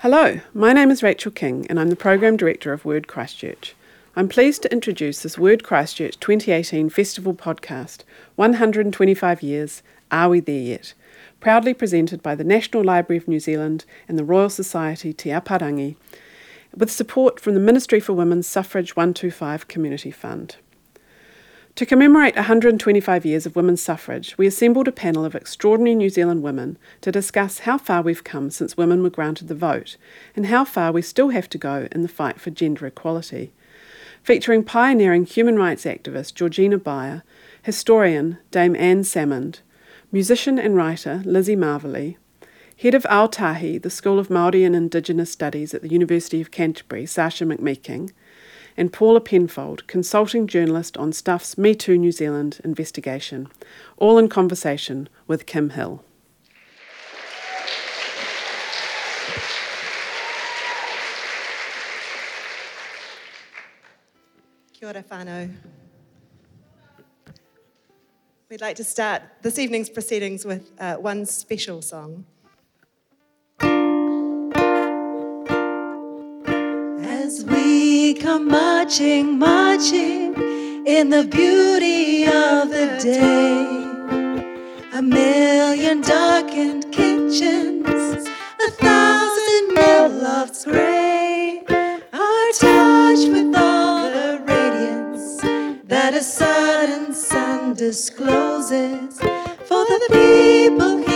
Hello, my name is Rachel King and I'm the Program Director of Word Christchurch. I'm pleased to introduce this Word Christchurch 2018 Festival podcast, 125 Years, Are We There Yet? proudly presented by the National Library of New Zealand and the Royal Society Te Aparangi, with support from the Ministry for Women's Suffrage 125 Community Fund. To commemorate 125 years of women's suffrage, we assembled a panel of extraordinary New Zealand women to discuss how far we've come since women were granted the vote and how far we still have to go in the fight for gender equality. Featuring pioneering human rights activist Georgina Beyer, historian Dame Anne Salmond, musician and writer Lizzie Marvelly, head of Aotahi, the School of Māori and Indigenous Studies at the University of Canterbury, Sacha McMeeking, and Paula Penfold, consulting journalist on Stuff's Me Too New Zealand investigation, all in conversation with Kim Hill. Kia ora. We'd like to start this evening's proceedings with uh, one special song. Come marching, marching in the beauty of the day, a million darkened kitchens, a thousand mill lofts gray are touched with all the radiance that a sudden sun discloses. For the people hear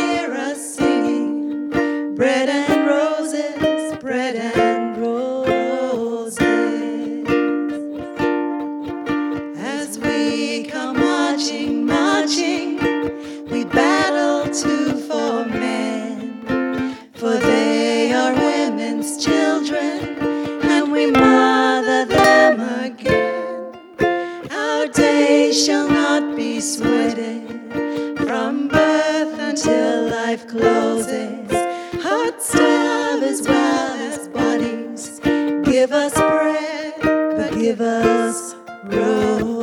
days shall not be sweated from birth until life closes. Hearts starve as well as bodies. Give us bread, but give us roses.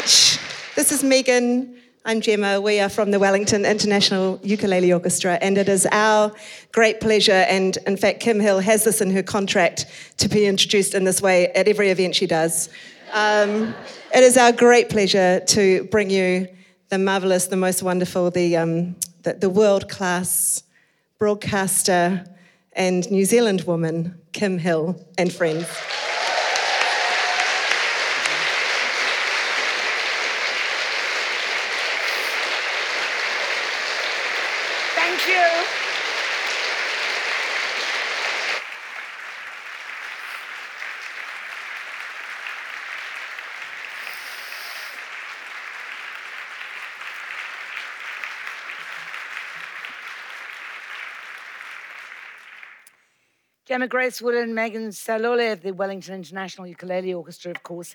Much. This is Megan. I'm Gemma. We are from the Wellington International Ukulele Orchestra, and it is our great pleasure. And in fact, Kim Hill has this in her contract to be introduced in this way at every event she does. Um, it is our great pleasure to bring you the marvelous, the most wonderful, the, um, the, the world class broadcaster and New Zealand woman, Kim Hill, and friends. Thank you. Gemma Grace Wood and Megan Salole of the Wellington International Ukulele Orchestra, of course.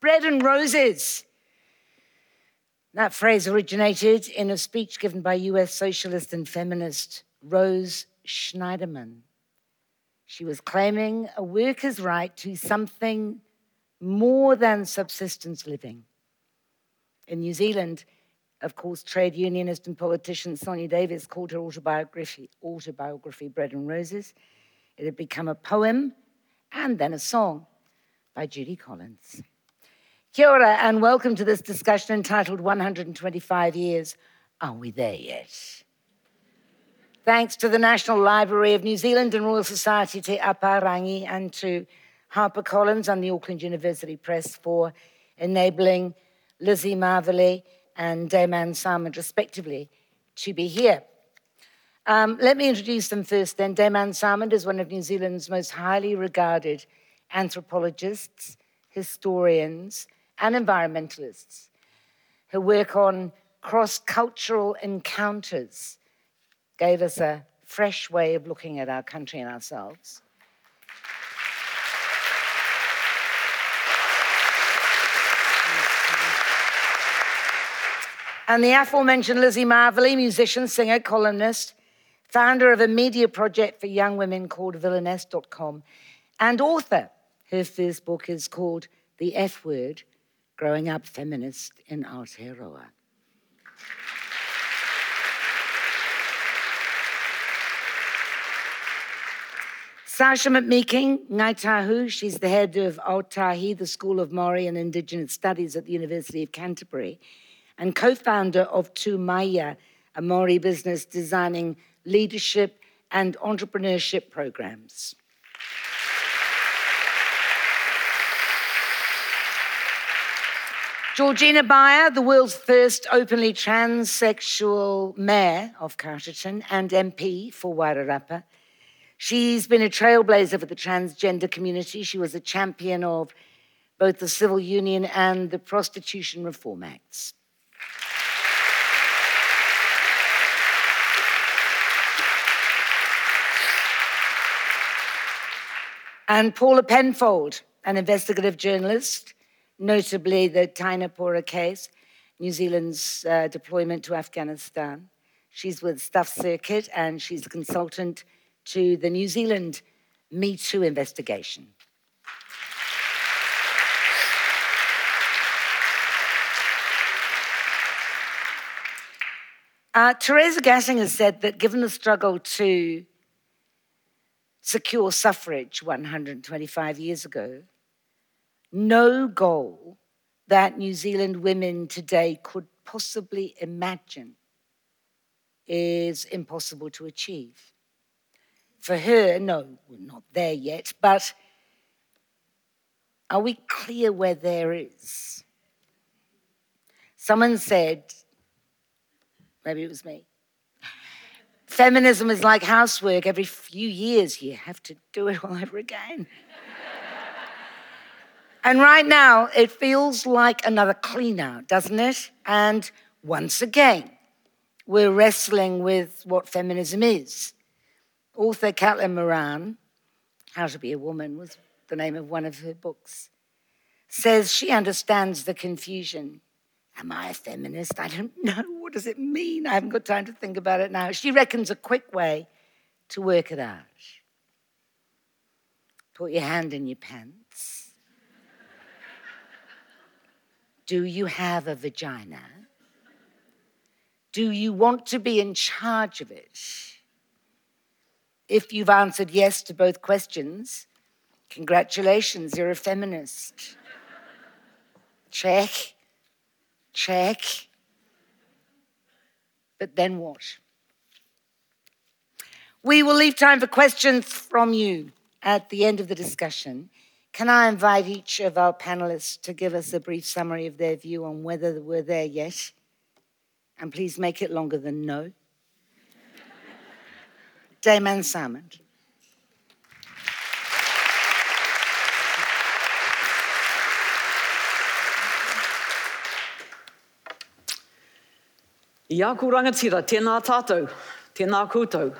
Bread and Roses. That phrase originated in a speech given by US socialist and feminist Rose Schneiderman. She was claiming a worker's right to something more than subsistence living. In New Zealand, of course, trade unionist and politician Sonia Davies called her autobiography, autobiography Bread and Roses. It had become a poem and then a song by Judy Collins. Kia ora and welcome to this discussion entitled 125 Years. Are we there yet? Thanks to the National Library of New Zealand and Royal Society Te Aparangi and to HarperCollins and the Auckland University Press for enabling Lizzie Marvelly and Dame Anne Salmond, respectively, to be here. Um, let me introduce them first then. Dame Anne Salmond is one of New Zealand's most highly regarded anthropologists, historians, and environmentalists. Her work on cross cultural encounters gave us a fresh way of looking at our country and ourselves. And the aforementioned Lizzie Marvelly, musician, singer, columnist, founder of a media project for young women called villainesse.com, and author. Her first book is called The F Word Growing Up Feminist in Aotearoa. Sacha McMeeking, Ngai Tahu, she's the head of Aotahi, the School of Maori and Indigenous Studies at the University of Canterbury, and co founder of Tumaya, a Maori business designing leadership and entrepreneurship programs. Georgina Beyer, the world's first openly transsexual mayor of Carterton and MP for Wairarapa. She's been a trailblazer for the transgender community. She was a champion of both the Civil Union and the Prostitution Reform Acts. And Paula Penfold, an investigative journalist, notably the Teina Pora case, New Zealand's uh, deployment to Afghanistan. She's with Stuff Circuit and she's a consultant to the New Zealand Me Too investigation. Uh, Teresa Gassinger said that given the struggle to secure suffrage 125 years ago, no goal that New Zealand women today could possibly imagine is impossible to achieve. For her, no, we're not there yet, but are we clear where there is? Someone said, maybe it was me, feminism is like housework. Every few years, you have to do it all over again. and right now, it feels like another clean out, doesn't it? And once again, we're wrestling with what feminism is. Author Caitlin Moran, How to Be a Woman was the name of one of her books, says she understands the confusion. Am I a feminist? I don't know. What does it mean? I haven't got time to think about it now. She reckons a quick way to work it out. Put your hand in your pants. Do you have a vagina? Do you want to be in charge of it? If you've answered yes to both questions, congratulations, you're a feminist. Check, check. But then what? We will leave time for questions from you at the end of the discussion. Can I invite each of our panelists to give us a brief summary of their view on whether we're there yet? And please make it longer than no. Dame Anne Salmond. Ia ku rangatira, tēnā tātou, tēnā koutou.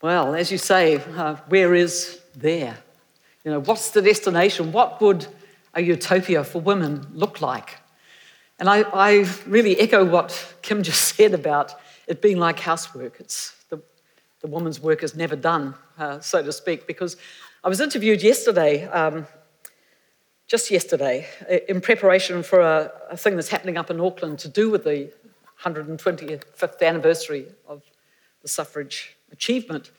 Well, as you say, uh, where is there? You know, what's the destination? What would a utopia for women look like? And I, I really echo what Kim just said about it being like housework. It's the, the woman's work is never done, uh, so to speak, because I was interviewed yesterday, um, just yesterday, in preparation for a, a thing that's happening up in Auckland to do with the 125th anniversary of the suffrage achievement.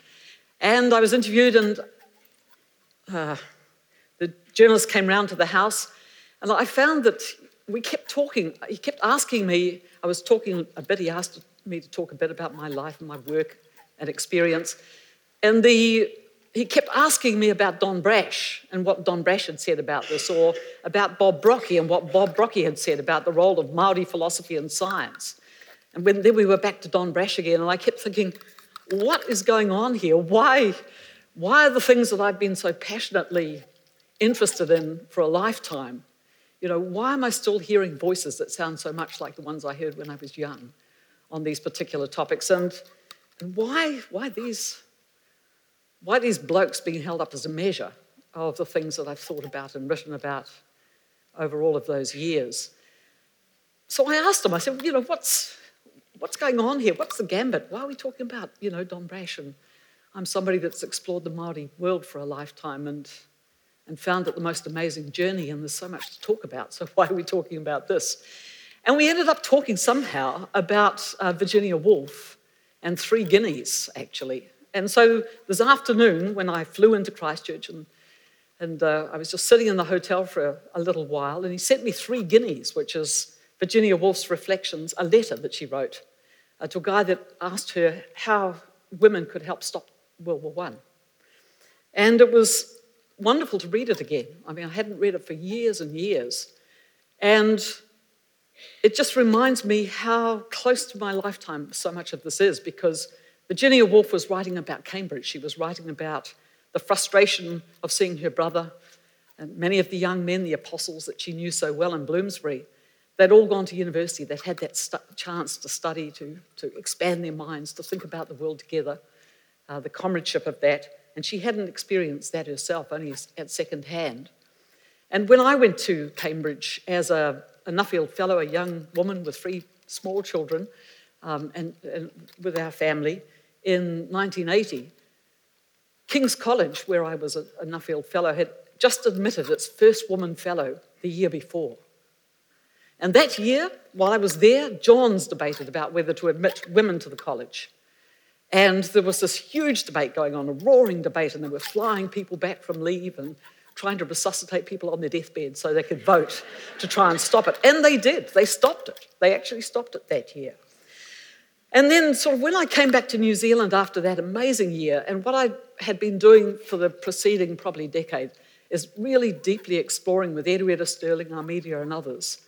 And I was interviewed, and uh, the journalist came round to the house, and I found that we kept talking. He kept asking me, I was talking a bit, he asked me to talk a bit about my life and my work and experience. And the, he kept asking me about Don Brash and what Don Brash had said about this, or about Bob Brockie and what Bob Brockie had said about the role of Māori philosophy and science. And when, then we were back to Don Brash again, and I kept thinking, what is going on here? Why, why are the things that I've been so passionately interested in for a lifetime you know, why am I still hearing voices that sound so much like the ones I heard when I was young on these particular topics? And, and why, why, these, why these blokes being held up as a measure of the things that I've thought about and written about over all of those years? So I asked them, I said, you know, what's, what's going on here? What's the gambit? Why are we talking about, you know, Don Brash? And I'm somebody that's explored the Māori world for a lifetime and and found it the most amazing journey, and there's so much to talk about, so why are we talking about this? And we ended up talking somehow about uh, Virginia Woolf and three guineas, actually. And so this afternoon, when I flew into Christchurch and, and uh, I was just sitting in the hotel for a, a little while, and he sent me three guineas, which is Virginia Woolf's Reflections, a letter that she wrote uh, to a guy that asked her how women could help stop World War I. And it was wonderful to read it again. I mean, I hadn't read it for years and years. And it just reminds me how close to my lifetime so much of this is because Virginia Woolf was writing about Cambridge. She was writing about the frustration of seeing her brother and many of the young men, the apostles that she knew so well in Bloomsbury, they'd all gone to university. They'd had that chance to study, to, to expand their minds, to think about the world together, uh, the comradeship of that and she hadn't experienced that herself, only at second hand. And when I went to Cambridge as a, a Nuffield Fellow, a young woman with three small children, um, and, and with our family in 1980, King's College, where I was a, Nuffield Fellow, had just admitted its first woman fellow the year before. And that year, while I was there, Johns debated about whether to admit women to the college. And there was this huge debate going on, a roaring debate, and they were flying people back from leave and trying to resuscitate people on their deathbed so they could vote to try and stop it. And they did. They stopped it. They actually stopped it that year. And then, sort of, when I came back to New Zealand after that amazing year, and what I had been doing for the preceding probably decade is really deeply exploring with Eruera Stirling, Amiria, and others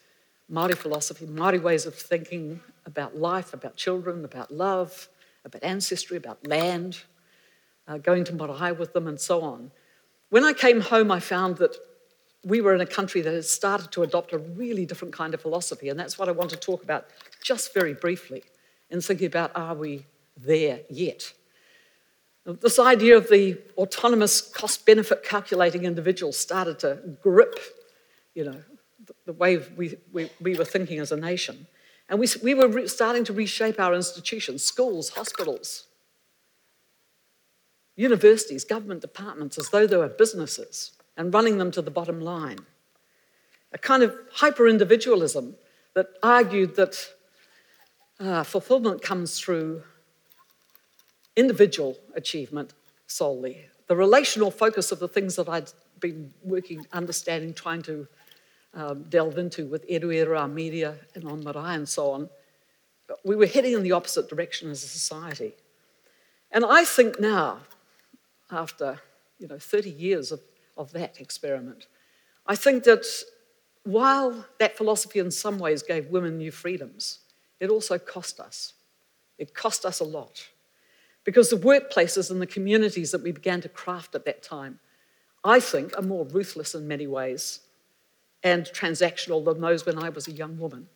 Māori philosophy, Māori ways of thinking about life, about children, about love, about ancestry, about land, uh, going to marae with them, and so on. When I came home, I found that we were in a country that had started to adopt a really different kind of philosophy, and that's what I want to talk about just very briefly in thinking about are we there yet? This idea of the autonomous cost benefit calculating individual started to grip, you know, the way we, we, we were thinking as a nation. And we, we were re- starting to reshape our institutions, schools, hospitals, universities, government departments, as though they were businesses, and running them to the bottom line. A kind of hyper individualism that argued that uh, fulfillment comes through individual achievement solely. The relational focus of the things that I'd been working, understanding, trying to um, delve into with Eruera, Amiria, and on Marae and so on, we were heading in the opposite direction as a society. And I think now, after you know, 30 years of, of that experiment, I think that while that philosophy in some ways gave women new freedoms, it also cost us. It cost us a lot. Because the workplaces and the communities that we began to craft at that time, I think, are more ruthless in many ways and transactional than those when I was a young woman.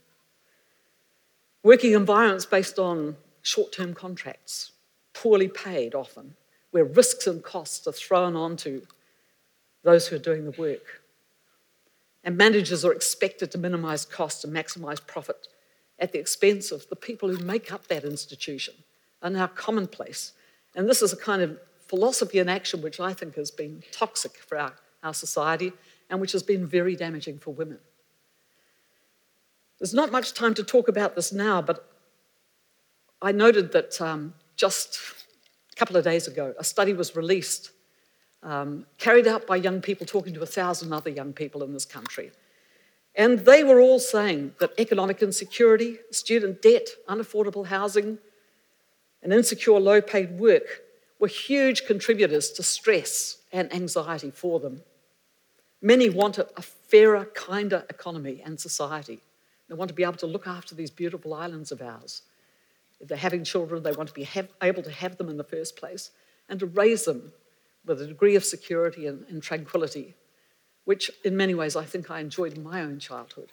Working environments based on short term contracts, poorly paid often, where risks and costs are thrown onto those who are doing the work. And managers are expected to minimize cost and maximize profit at the expense of the people who make up that institution are now commonplace. And this is a kind of philosophy in action which I think has been toxic for our, our society and which has been very damaging for women. There's not much time to talk about this now, but I noted that um, just a couple of days ago, a study was released, um, carried out by young people talking to a thousand other young people in this country. And they were all saying that economic insecurity, student debt, unaffordable housing, and insecure low paid work were huge contributors to stress and anxiety for them. Many wanted a fairer, kinder economy and society. They want to be able to look after these beautiful islands of ours. If they're having children, they want to be have, able to have them in the first place and to raise them with a degree of security and, and tranquility, which in many ways I think I enjoyed in my own childhood.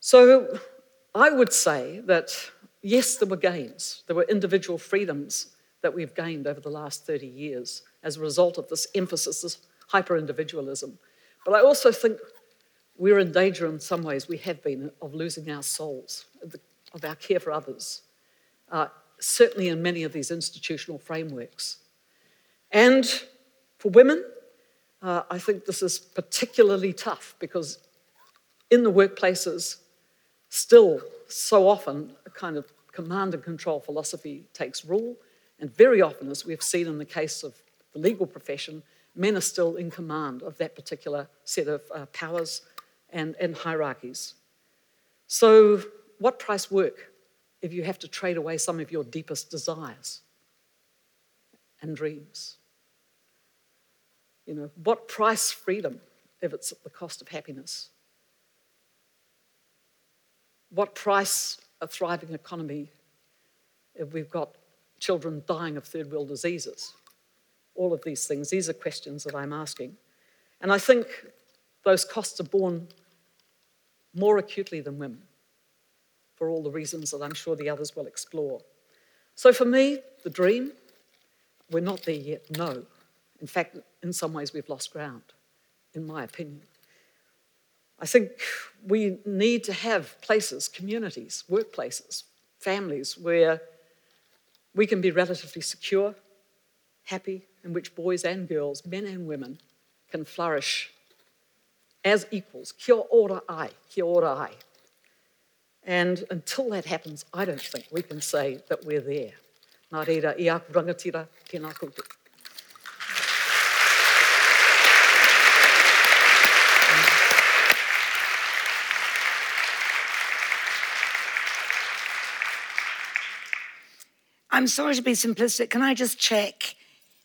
So I would say that yes, there were gains, there were individual freedoms that we've gained over the last 30 years as a result of this emphasis, this hyper individualism. But I also think we're in danger in some ways, we have been, of losing our souls, of our care for others, uh, certainly in many of these institutional frameworks. And for women, uh, I think this is particularly tough because in the workplaces, still so often a kind of command and control philosophy takes rule. And very often, as we've seen in the case of the legal profession, men are still in command of that particular set of uh, powers and, and hierarchies. So, what price work if you have to trade away some of your deepest desires and dreams? You know, what price freedom if it's at the cost of happiness? What price a thriving economy if we've got children dying of third world diseases? All of these things, these are questions that I'm asking. And I think those costs are borne more acutely than women for all the reasons that I'm sure the others will explore. So for me, the dream, we're not there yet, no. In fact, in some ways, we've lost ground, in my opinion. I think we need to have places, communities, workplaces, families where we can be relatively secure, happy, in which boys and girls, men and women, can flourish as equals. Kia ora ai, kia ora ai. And until that happens, I don't think we can say that we're there. Nā reira, i aku rangatira, tēnā. I'm sorry to be simplistic. Can I just check?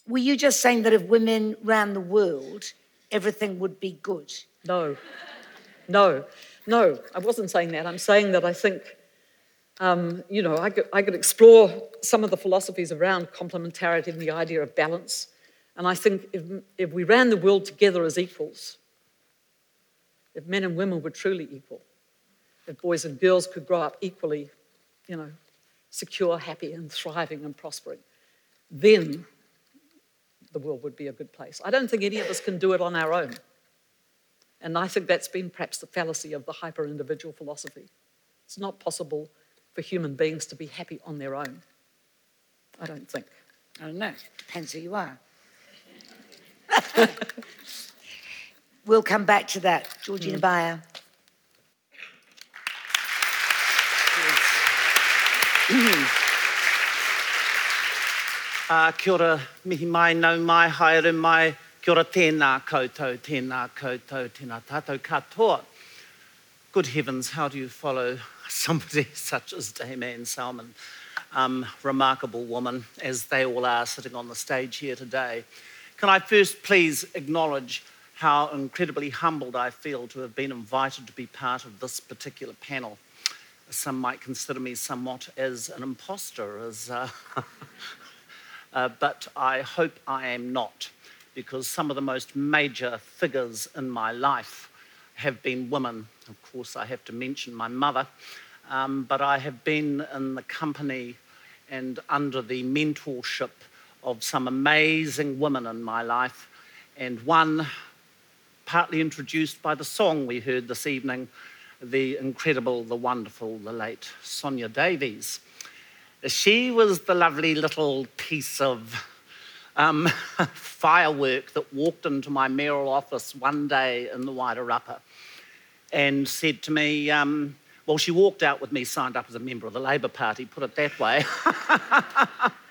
Were you just saying that if women ran the world, everything would be good? No, no, no, I wasn't saying that. I'm saying that I think, um, you know, I could, I could explore some of the philosophies around complementarity and the idea of balance. And I think if, if we ran the world together as equals, if men and women were truly equal, if boys and girls could grow up equally, you know, secure, happy, and thriving and prospering, then the world would be a good place. I don't think any of us can do it on our own. And I think that's been perhaps the fallacy of the hyper individual philosophy. It's not possible for human beings to be happy on their own. I don't think. I don't know. Depends who you are. we'll come back to that. Georgina hmm. Beyer. Uh, kia ora, mihi mai, nau mai, haere mai, kia ora tēnā koutou, tēnā koutou, tēnā tātou katoa. Good heavens, how do you follow somebody such as Dame Salmon? Um, remarkable woman, as they all are sitting on the stage here today. Can I first please acknowledge how incredibly humbled I feel to have been invited to be part of this particular panel. Some might consider me somewhat as an imposter, as uh, uh, but I hope I am not, because some of the most major figures in my life have been women. Of course, I have to mention my mother, um, but I have been in the company and under the mentorship of some amazing women in my life, and one partly introduced by the song we heard this evening, the incredible, the wonderful, the late Sonia Davies. She was the lovely little piece of um, firework that walked into my mayoral office one day in the Wairarapa and said to me, um, well, she walked out with me signed up as a member of the Labour Party, put it that way.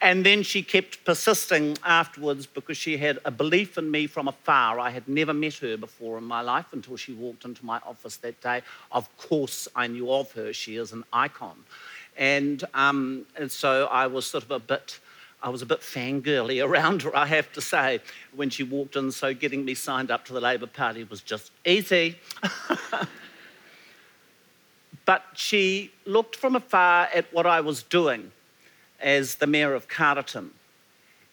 and then she kept persisting afterwards because she had a belief in me from afar. I had never met her before in my life until she walked into my office that day. Of course, I knew of her. She is an icon. And, um, and so I was sort of a bit I was a bit fangirly around her, I have to say, when she walked in. So getting me signed up to the Labour Party was just easy. but she looked from afar at what I was doing as the Mayor of Carterton.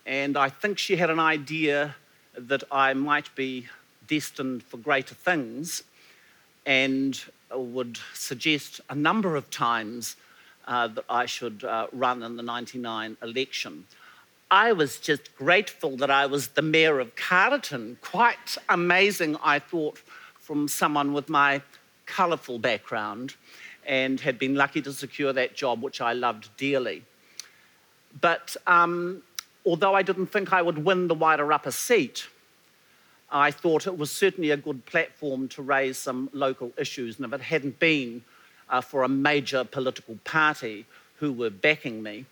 And I think she had an idea that I might be destined for greater things and would suggest a number of times uh, that I should uh, run in the 99 election. I was just grateful that I was the mayor of Carterton. Quite amazing, I thought, from someone with my colourful background and had been lucky to secure that job, which I loved dearly. But um, although I didn't think I would win the Wairarapa seat, I thought it was certainly a good platform to raise some local issues. And if it hadn't been uh, for a major political party who were backing me,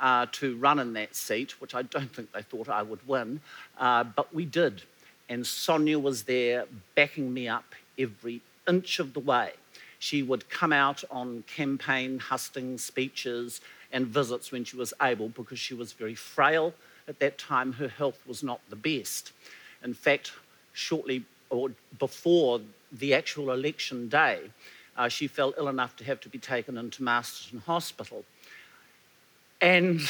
uh, to run in that seat, which I don't think they thought I would win, uh, but we did. And Sonia was there backing me up every inch of the way. She would come out on campaign hustings, speeches, and visits when she was able because she was very frail. At that time, her health was not the best. In fact, shortly or before the actual election day, uh, she fell ill enough to have to be taken into Masterton Hospital. And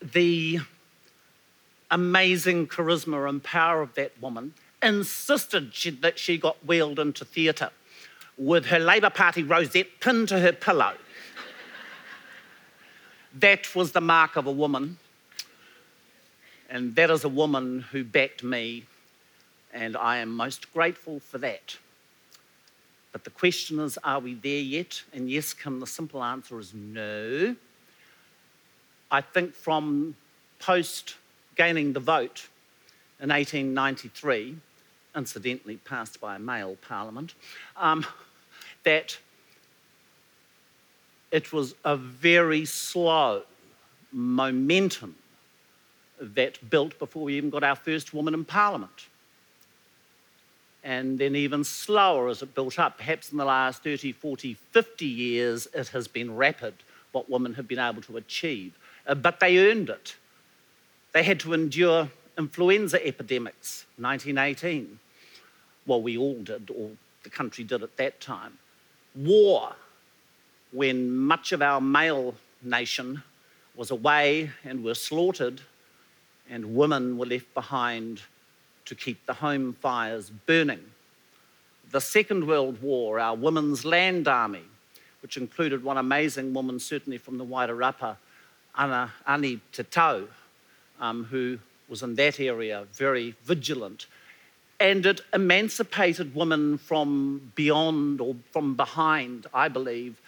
the amazing charisma and power of that woman insisted she, that she got wheeled into theatre with her Labour Party rosette pinned to her pillow. That was the mark of a woman. And that is a woman who backed me, and I am most grateful for that. But the question is, are we there yet? And yes, Kim, the simple answer is no. I think from post gaining the vote in 1893, incidentally passed by a male parliament, um, that it was a very slow momentum that built before we even got our first woman in parliament. And then even slower as it built up. Perhaps in the last 30, 40, 50 years, it has been rapid what women have been able to achieve. Uh, but they earned it. They had to endure influenza epidemics, 1918. Well, we all did, or the country did at that time. War, when much of our male nation was away and were slaughtered, and women were left behind to keep the home fires burning. The Second World War, our Women's Land Army, which included one amazing woman, certainly from the Wairarapa, Anna, Ani Tatau, um, who was in that area very vigilant. And it emancipated women from beyond or from behind, I believe,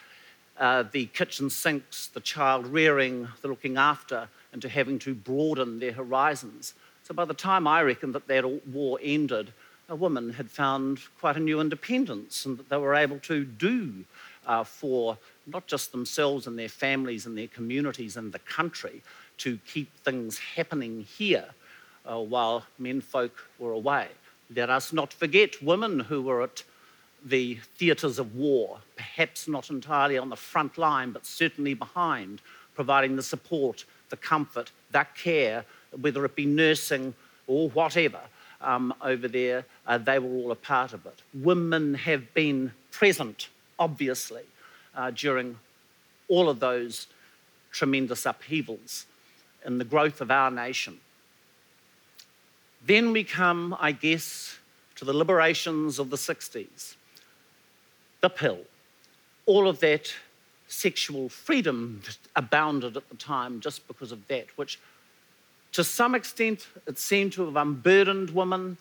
uh, the kitchen sinks, the child rearing, the looking after, into having to broaden their horizons. So by the time I reckon that that war ended, a woman had found quite a new independence and that they were able to do uh, for not just themselves and their families and their communities and the country to keep things happening here uh, while men folk were away. Let us not forget women who were at the theatres of war, perhaps not entirely on the front line, but certainly behind, providing the support, the comfort, the care, whether it be nursing or whatever. Um, over there, uh, they were all a part of it. Women have been present, obviously, uh, during all of those tremendous upheavals in the growth of our nation. Then we come, I guess, to the liberations of the 60s, the pill, all of that sexual freedom that abounded at the time just because of that, which to some extent it seemed to have unburdened women,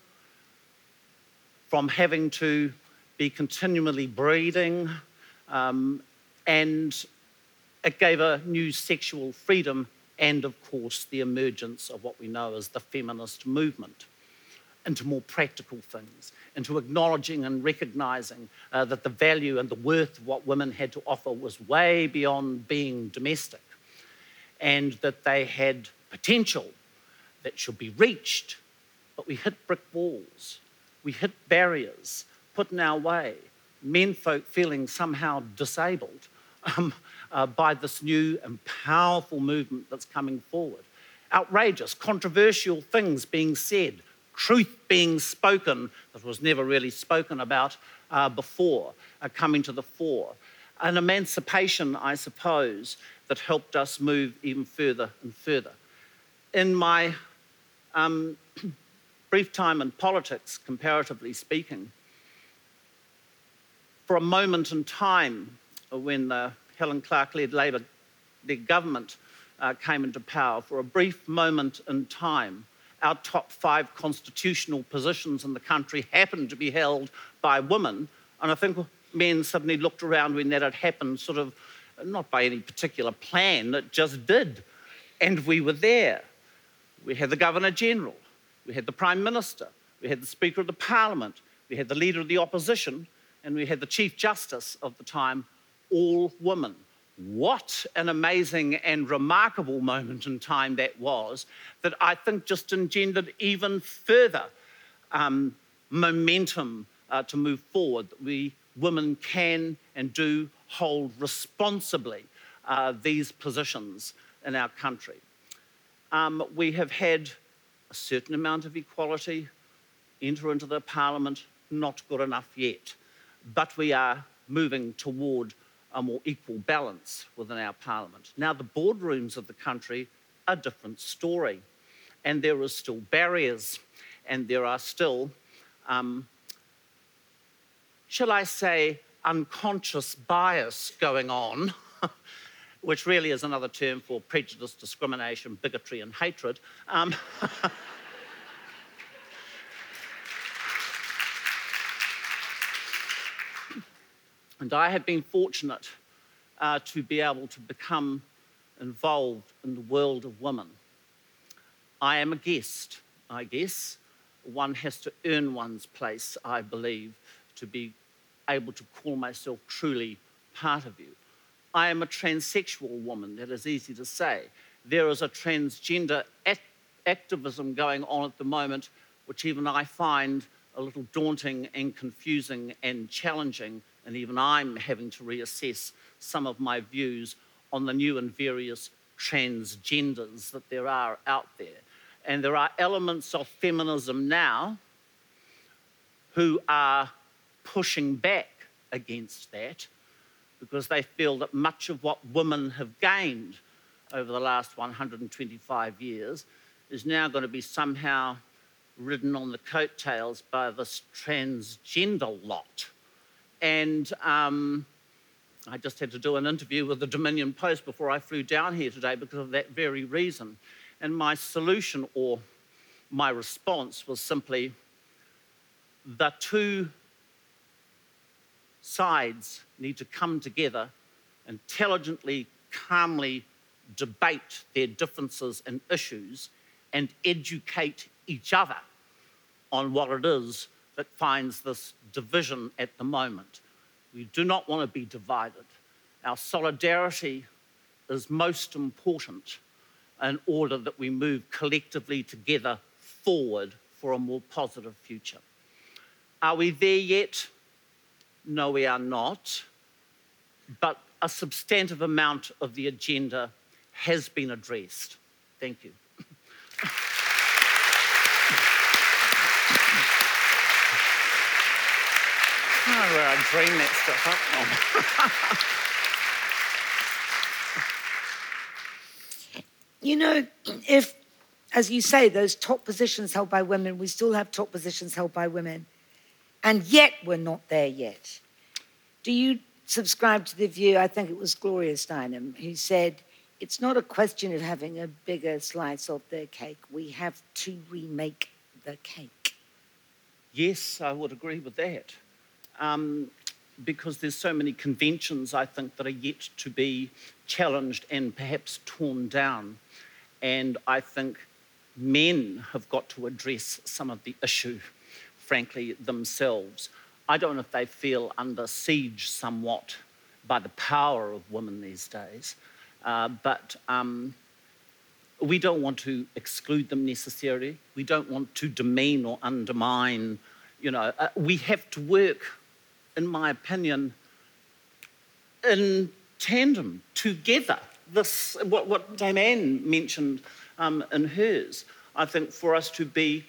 from having to be continually breeding, um, and it gave a new sexual freedom and, of course, the emergence of what we know as the feminist movement into more practical things, into acknowledging and recognizing uh, that the value and the worth of what women had to offer was way beyond being domestic, and that they had potential that should be reached. But we hit brick walls, we hit barriers put in our way, men folk feeling somehow disabled um, uh, by this new and powerful movement that's coming forward. Outrageous, controversial things being said, truth being spoken that was never really spoken about uh, before, uh, coming to the fore. An emancipation, I suppose, that helped us move even further and further. In my um, brief time in politics, comparatively speaking, for a moment in time when the Helen Clark led Labour led government uh, came into power, for a brief moment in time, our top five constitutional positions in the country happened to be held by women. And I think men suddenly looked around when that had happened, sort of not by any particular plan, it just did. And we were there. We had the Governor General, we had the Prime Minister, we had the Speaker of the Parliament, we had the Leader of the Opposition, and we had the Chief Justice of the time, all women. What an amazing and remarkable moment in time that was, that I think just engendered even further um, momentum uh, to move forward. That we women can and do hold responsibly uh, these positions in our country. Um, we have had a certain amount of equality enter into the parliament, not good enough yet, but we are moving toward a more equal balance within our parliament. Now, the boardrooms of the country are a different story, and there are still barriers, and there are still, um, shall I say, unconscious bias going on, which really is another term for prejudice, discrimination, bigotry, and hatred. Um, And I have been fortunate uh, to be able to become involved in the world of women. I am a guest, I guess. One has to earn one's place, I believe, to be able to call myself truly part of you. I am a transsexual woman, that is easy to say. There is a transgender act- activism going on at the moment, which even I find a little daunting and confusing and challenging and even I'm having to reassess some of my views on the new and various transgenders that there are out there. And there are elements of feminism now who are pushing back against that because they feel that much of what women have gained over the last 125 years is now going to be somehow ridden on the coattails by this transgender lot. And um, I just had to do an interview with the Dominion Post before I flew down here today because of that very reason. And my solution or my response was simply the two sides need to come together, intelligently, calmly debate their differences and issues, and educate each other on what it is that finds this division at the moment. We do not want to be divided. Our solidarity is most important in order that we move collectively together forward for a more positive future. Are we there yet? No, we are not. But a substantive amount of the agenda has been addressed. Thank you. Oh, where I dream that stuff up. you know, if, as you say, those top positions held by women, we still have top positions held by women, and yet we're not there yet. Do you subscribe to the view? I think it was Gloria Steinem who said, it's not a question of having a bigger slice of the cake. We have to remake the cake. Yes, I would agree with that. Um, because there's so many conventions, I think, that are yet to be challenged and perhaps torn down. And I think men have got to address some of the issue, frankly, themselves. I don't know if they feel under siege somewhat by the power of women these days, uh, but um, we don't want to exclude them necessarily. We don't want to demean or undermine. You know, uh, we have to work, in my opinion, in tandem, together. This, what, what Dame Anne mentioned um, in hers, I think for us to be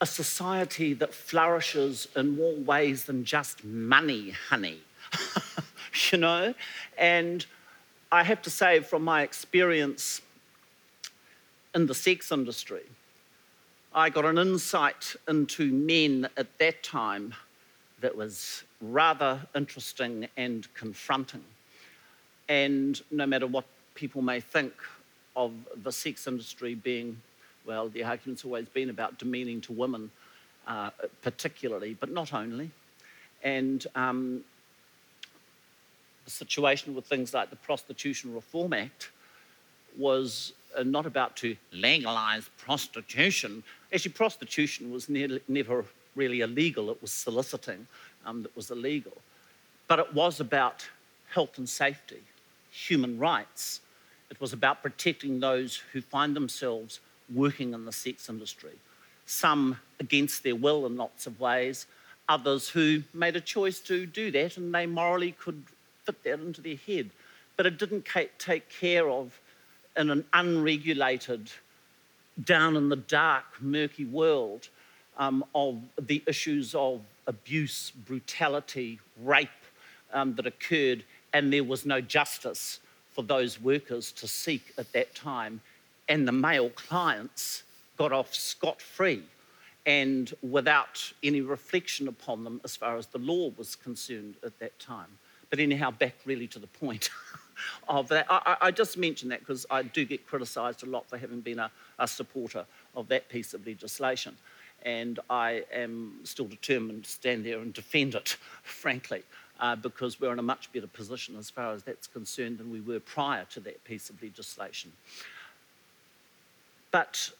a society that flourishes in more ways than just money, honey. you know? And I have to say, from my experience in the sex industry, I got an insight into men at that time that was rather interesting and confronting. And no matter what people may think of the sex industry being, well, the argument's always been about demeaning to women, uh, particularly, but not only. And um, the situation with things like the Prostitution Reform Act was uh, not about to legalise prostitution. Actually, prostitution was ne- never really illegal, it was soliciting um, that was illegal. But it was about health and safety, human rights. It was about protecting those who find themselves working in the sex industry, some against their will in lots of ways, others who made a choice to do that and they morally could fit that into their head. But it didn't take care of, in an unregulated, down in the dark, murky world, um, of the issues of abuse, brutality, rape um, that occurred, and there was no justice for those workers to seek at that time. And the male clients got off scot free and without any reflection upon them as far as the law was concerned at that time. But anyhow, back really to the point of that. I, I just mention that because I do get criticised a lot for having been a, a supporter of that piece of legislation. And I am still determined to stand there and defend it, frankly, uh, because we're in a much better position as far as that's concerned than we were prior to that piece of legislation. But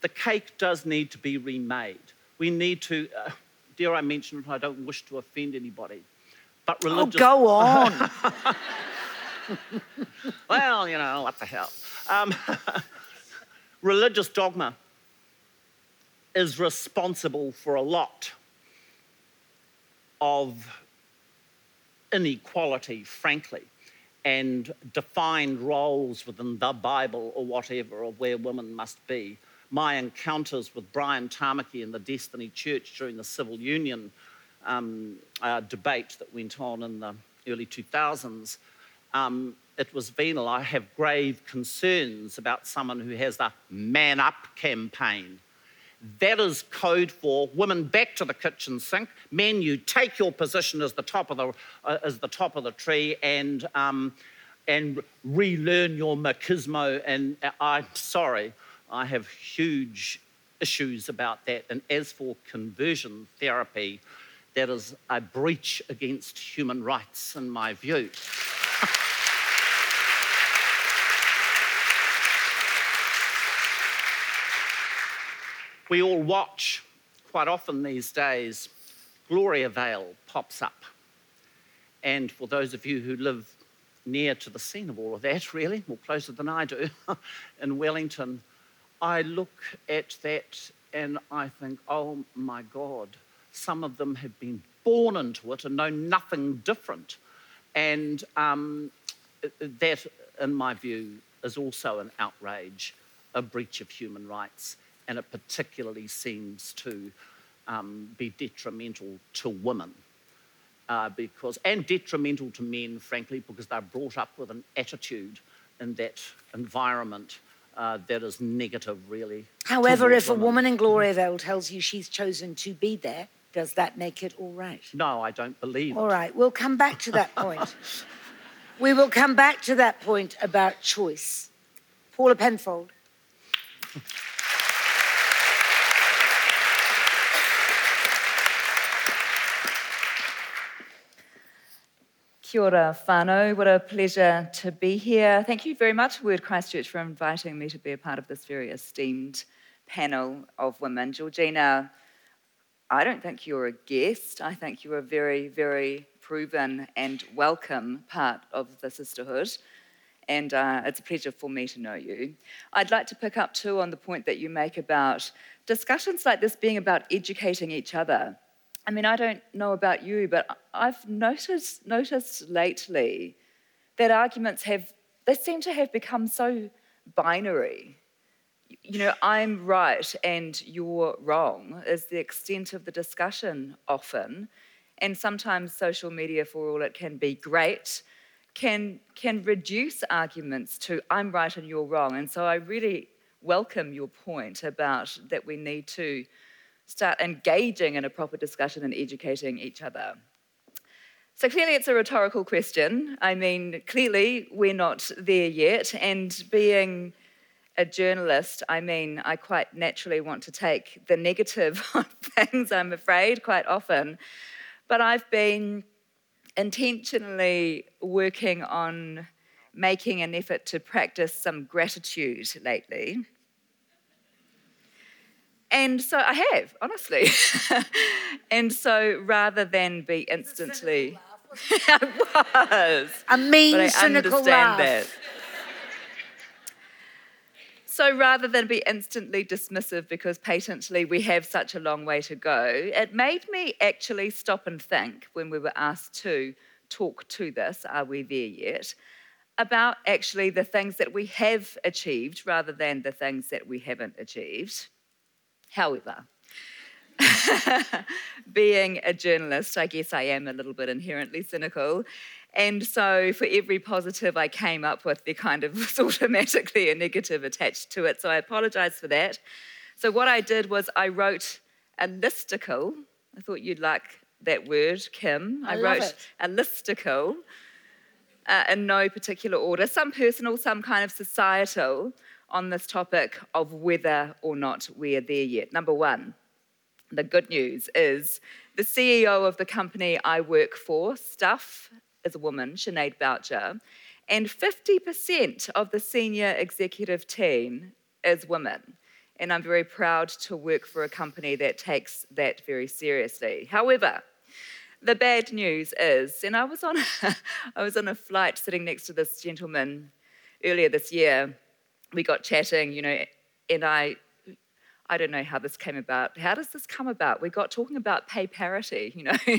the cake does need to be remade. We need to, uh, dare I mention it, I don't wish to offend anybody, but religious. Oh, go on. well, you know, what the hell. Um, religious dogma is responsible for a lot of inequality, frankly, and defined roles within the Bible or whatever of where women must be. My encounters with Brian Tamaki and the Destiny Church during the civil union um, uh, debate that went on in the early 2000s, um, it was venal. I have grave concerns about someone who has the Man Up campaign. That is code for women back to the kitchen sink. Men, you take your position as the top of the, uh, as the, top of the tree and, um, and relearn your machismo. And uh, I'm sorry, I have huge issues about that. And as for conversion therapy, that is a breach against human rights, in my view. we all watch quite often these days, Gloriavale pops up. And for those of you who live near to the scene of all of that, really, more closer than I do, in Wellington, I look at that and I think, oh my God, some of them have been born into it and know nothing different. And um, that, in my view, is also an outrage, a breach of human rights, and it particularly seems to um, be detrimental to women. Uh, because and detrimental to men, frankly, because they're brought up with an attitude in that environment uh, that is negative, really. However, if a woman in Gloriavale tells you she's chosen to be there, does that make it all right? No, I don't believe. All it. right, we'll come back to that point. we will come back to that point about choice. Paula Penfold. Kia ora what a pleasure to be here. Thank you very much, Word Christchurch, for inviting me to be a part of this very esteemed panel of women. Georgina, I don't think you're a guest. I think you're a very, very proven and welcome part of the sisterhood. And uh, it's a pleasure for me to know you. I'd like to pick up too on the point that you make about discussions like this being about educating each other. I mean, I don't know about you, but I've noticed, noticed lately that arguments have, they seem to have become so binary. You know, I'm right and you're wrong is the extent of the discussion often. And sometimes social media, for all it can be great, can, can reduce arguments to I'm right and you're wrong. And so I really welcome your point about that we need to start engaging in a proper discussion and educating each other. So clearly, it's a rhetorical question. I mean, clearly, we're not there yet. And being a journalist, I mean, I quite naturally want to take the negative on things, I'm afraid, quite often. But I've been intentionally working on making an effort to practice some gratitude lately. And so I have, honestly. and so rather than be instantly. I was. A mean, but I cynical understand laugh. that. So rather than be instantly dismissive because patently we have such a long way to go, it made me actually stop and think when we were asked to talk to this, are we there yet? About actually the things that we have achieved rather than the things that we haven't achieved. However, being a journalist, I guess I am a little bit inherently cynical. And so for every positive I came up with, there kind of was automatically a negative attached to it. So I apologize for that. So what I did was I wrote a listicle. I thought you'd like that word, Kim. I love wrote it. a listicle uh, in no particular order, some personal, some kind of societal, on this topic of whether or not we're there yet. Number one, the good news is the CEO of the company I work for, Stuff, is a woman, Sinead Boucher, and 50% of the senior executive team is women. And I'm very proud to work for a company that takes that very seriously. However, the bad news is, and I was on a, I was on a flight sitting next to this gentleman earlier this year. We got chatting, you know, and I I don't know how this came about. How does this come about? We got talking about pay parity, you know,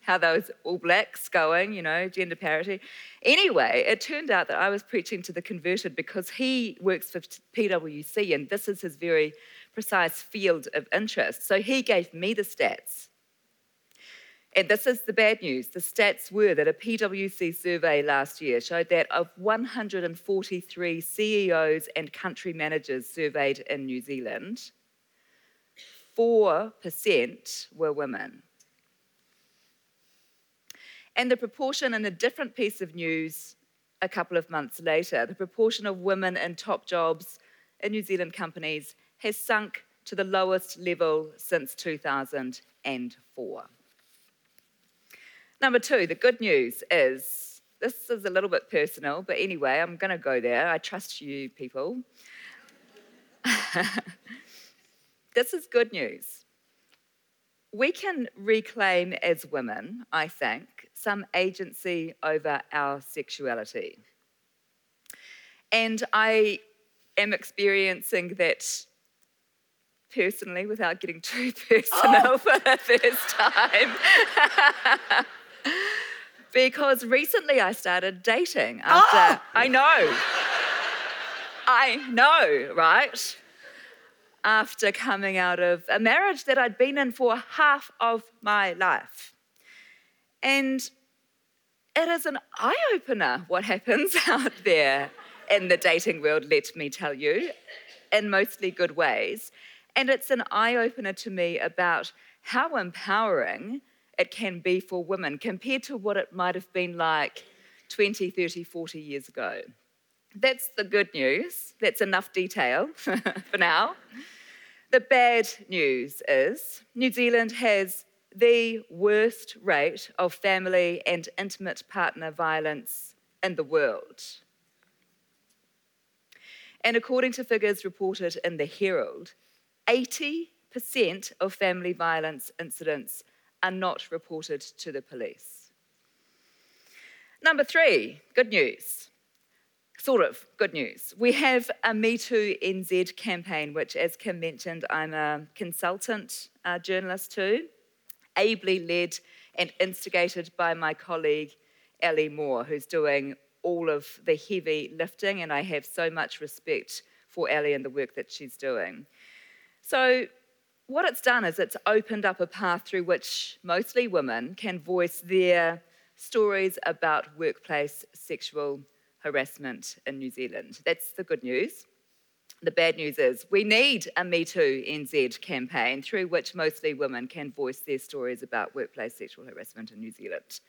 how those all blacks going, you know, gender parity. Anyway, it turned out that I was preaching to the converted because he works for PwC and this is his very precise field of interest. So he gave me the stats. And this is the bad news. The stats were that a PwC survey last year showed that of 143 CEOs and country managers surveyed in New Zealand, 4% were women. And the proportion in a different piece of news a couple of months later, the proportion of women in top jobs in New Zealand companies has sunk to the lowest level since 2004. Number two, the good news is this is a little bit personal, but anyway, I'm going to go there. I trust you people. this is good news. We can reclaim as women, I think, some agency over our sexuality. And I am experiencing that personally without getting too personal oh. for the first time. because recently I started dating after, oh! I know. I know, right? After coming out of a marriage that I'd been in for half of my life. And it is an eye opener what happens out there in the dating world, let me tell you, in mostly good ways. And it's an eye opener to me about how empowering it can be for women compared to what it might have been like 20, 30, 40 years ago. That's the good news. That's enough detail for now. The bad news is New Zealand has the worst rate of family and intimate partner violence in the world. And according to figures reported in the Herald, 80% of family violence incidents are not reported to the police. Number three, good news. Sort of good news. We have a Me Too NZ campaign, which, as Kim mentioned, I'm a consultant uh, journalist to, ably led and instigated by my colleague Ellie Moore, who's doing all of the heavy lifting, and I have so much respect for Ellie and the work that she's doing. So, what it's done is it's opened up a path through which mostly women can voice their stories about workplace sexual harassment in New Zealand. That's the good news. The bad news is we need a Me Too NZ campaign through which mostly women can voice their stories about workplace sexual harassment in New Zealand.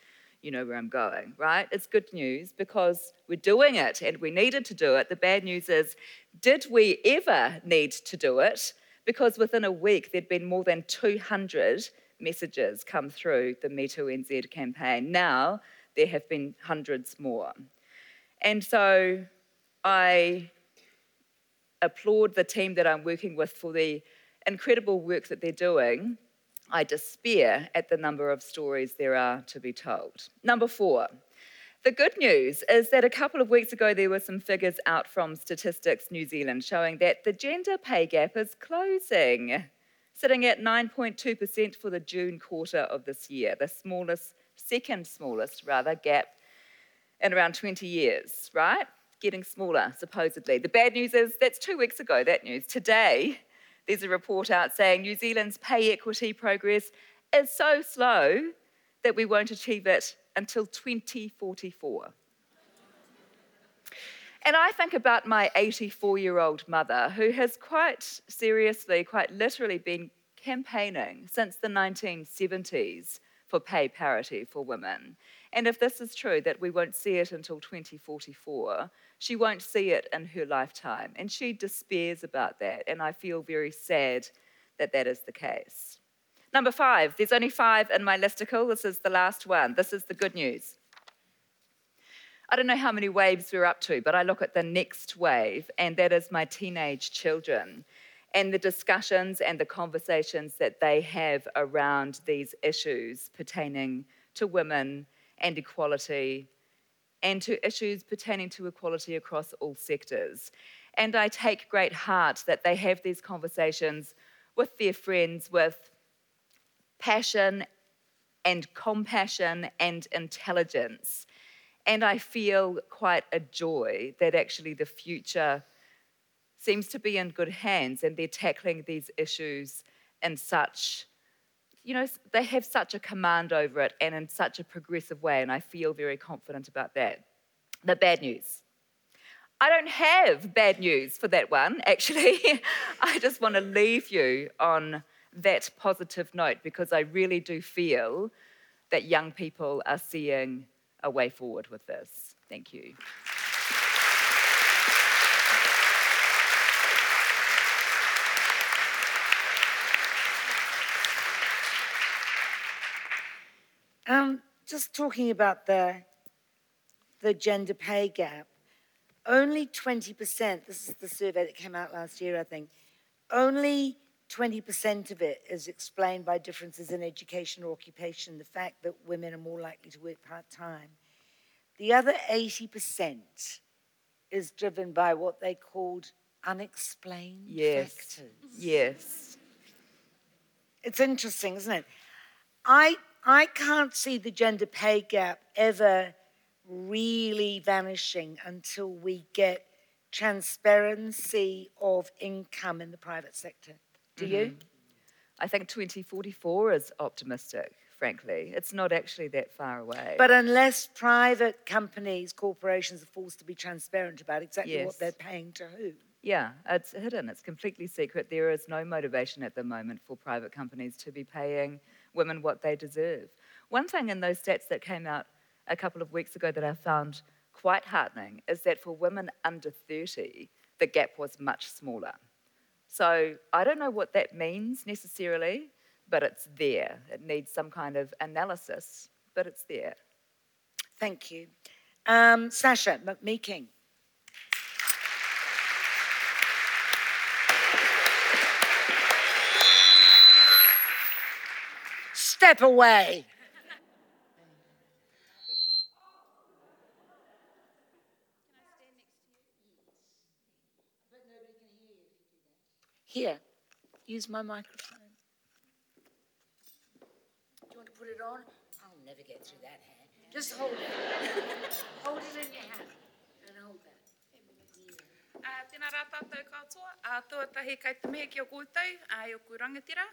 You know where I'm going, right? It's good news because we're doing it and we needed to do it. The bad news is, did we ever need to do it? Because within a week, there'd been more than 200 messages come through the Me Too NZ campaign. Now, there have been hundreds more. And so I applaud the team that I'm working with for the incredible work that they're doing. I despair at the number of stories there are to be told. Number four, the good news is that a couple of weeks ago there were some figures out from Statistics New Zealand showing that the gender pay gap is closing, sitting at 9.2% for the June quarter of this year, the smallest, second smallest rather, gap in around 20 years, right? Getting smaller, supposedly. The bad news is that's two weeks ago, that news. Today, there's a report out saying New Zealand's pay equity progress is so slow that we won't achieve it until 2044. And I think about my 84 year old mother, who has quite seriously, quite literally been campaigning since the 1970s for pay parity for women. And if this is true, that we won't see it until 2044, she won't see it in her lifetime. And she despairs about that. And I feel very sad that that is the case. Number five, there's only five in my listicle. This is the last one. This is the good news. I don't know how many waves we're up to, but I look at the next wave, and that is my teenage children and the discussions and the conversations that they have around these issues pertaining to women and equality and to issues pertaining to equality across all sectors. And I take great heart that they have these conversations with their friends with passion and compassion and intelligence. And I feel quite a joy that actually the future seems to be in good hands and they're tackling these issues in such you know, they have such a command over it and in such a progressive way, and I feel very confident about that. The bad news. I don't have bad news for that one, actually. I just want to leave you on that positive note because I really do feel that young people are seeing a way forward with this. Thank you. Um, just talking about the, the gender pay gap, only 20%, this is the survey that came out last year, I think, only 20% of it is explained by differences in education or occupation, the fact that women are more likely to work part time. The other 80% is driven by what they called unexplained Yes. factors. Yes. It's interesting, isn't it? I I can't see the gender pay gap ever really vanishing until we get transparency of income in the private sector. Do you? Mm-hmm. I think 2044 is optimistic, frankly. It's not actually that far away. But unless private companies, corporations are forced to be transparent about exactly Yes. what they're paying to who. Yeah, it's hidden. It's completely secret. There is no motivation at the moment for private companies to be paying women what they deserve. One thing in those stats that came out a couple of weeks ago that I found quite heartening is that for women under 30, the gap was much smaller. So I don't know what that means necessarily, but it's there. It needs some kind of analysis, but it's there. Thank you. Um, Sacha McMeeking. Step away. Use my microphone. Do you want to put it on? I'll never get through that hand. Just hold it. hold it in your hand and hold that. Uh, tēnā rā tātou katoa. Uh, tuatahi kai te mehe ki o koutou, uh, i o ku rangatira.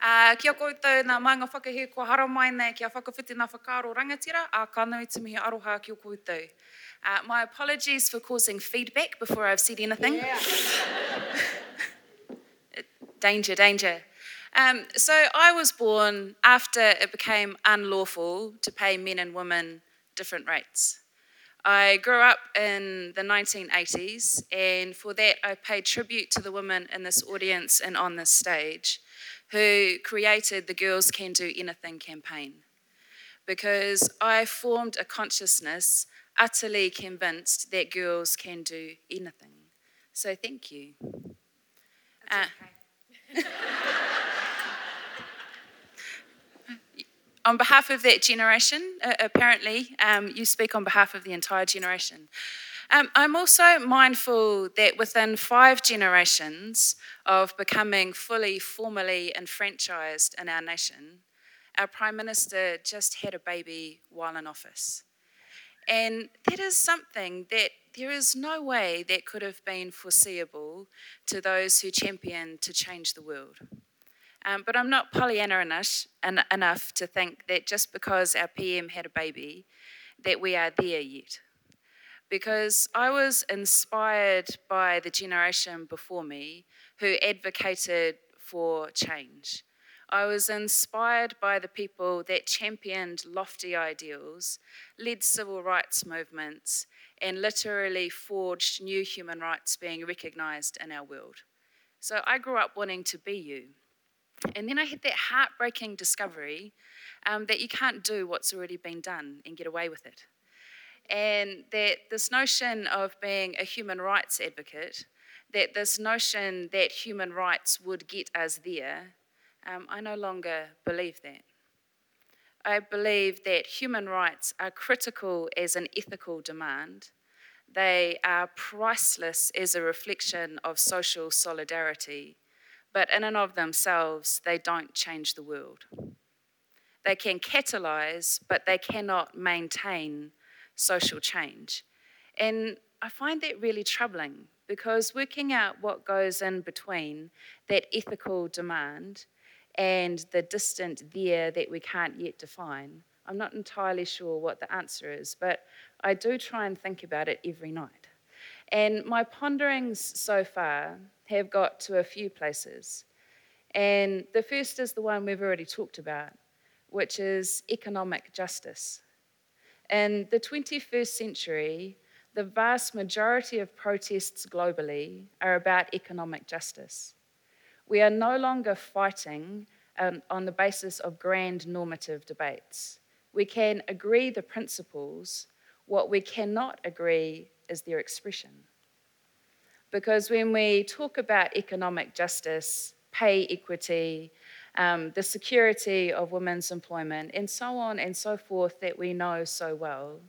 Uh, kia koutou nā maanga whakahe kua hara mai nei kia whakawhiti nā whakaro rangatira, a ka nui te mihi aroha ki o koutou. Uh, my apologies for causing feedback before I've said anything. danger, danger. Um, so I was born after it became unlawful to pay men and women different rates. I grew up in the 1980s, and for that, I paid tribute to the women in this audience and on this stage who created the Girls Can Do Anything campaign. Because I formed a consciousness utterly convinced that girls can do anything. So thank you. Uh, on behalf of that generation, uh, apparently, um, you speak on behalf of the entire generation. Um, I'm also mindful that within five generations of becoming fully formally enfranchised in our nation, our Prime Minister just had a baby while in office. And that is something that there is no way that could have been foreseeable to those who championed to change the world. Um, but I'm not Pollyanna enough, en- enough to think that just because our PM had a baby, that we are there yet. Because I was inspired by the generation before me who advocated for change. I was inspired by the people that championed lofty ideals, led civil rights movements, and literally forged new human rights being recognised in our world. So I grew up wanting to be you. And then I had that heartbreaking discovery um, that you can't do what's already been done and get away with it. And that this notion of being a human rights advocate, that this notion that human rights would get us there, um, I no longer believe that. I believe that human rights are critical as an ethical demand. They are priceless as a reflection of social solidarity, but in and of themselves, they don't change the world. They can catalyze, but they cannot maintain social change. And I find that really troubling because working out what goes in between that ethical demand and the distant there that we can't yet define, I'm not entirely sure what the answer is, but I do try and think about it every night. And my ponderings so far have got to a few places. And the first is the one we've already talked about, which is economic justice. In the 21st century, the vast majority of protests globally are about economic justice. We are no longer fighting um, on the basis of grand normative debates. We can agree the principles, what we cannot agree is their expression. Because when we talk about economic justice, pay equity, um, the security of women's employment, and so on and so forth that we know so well,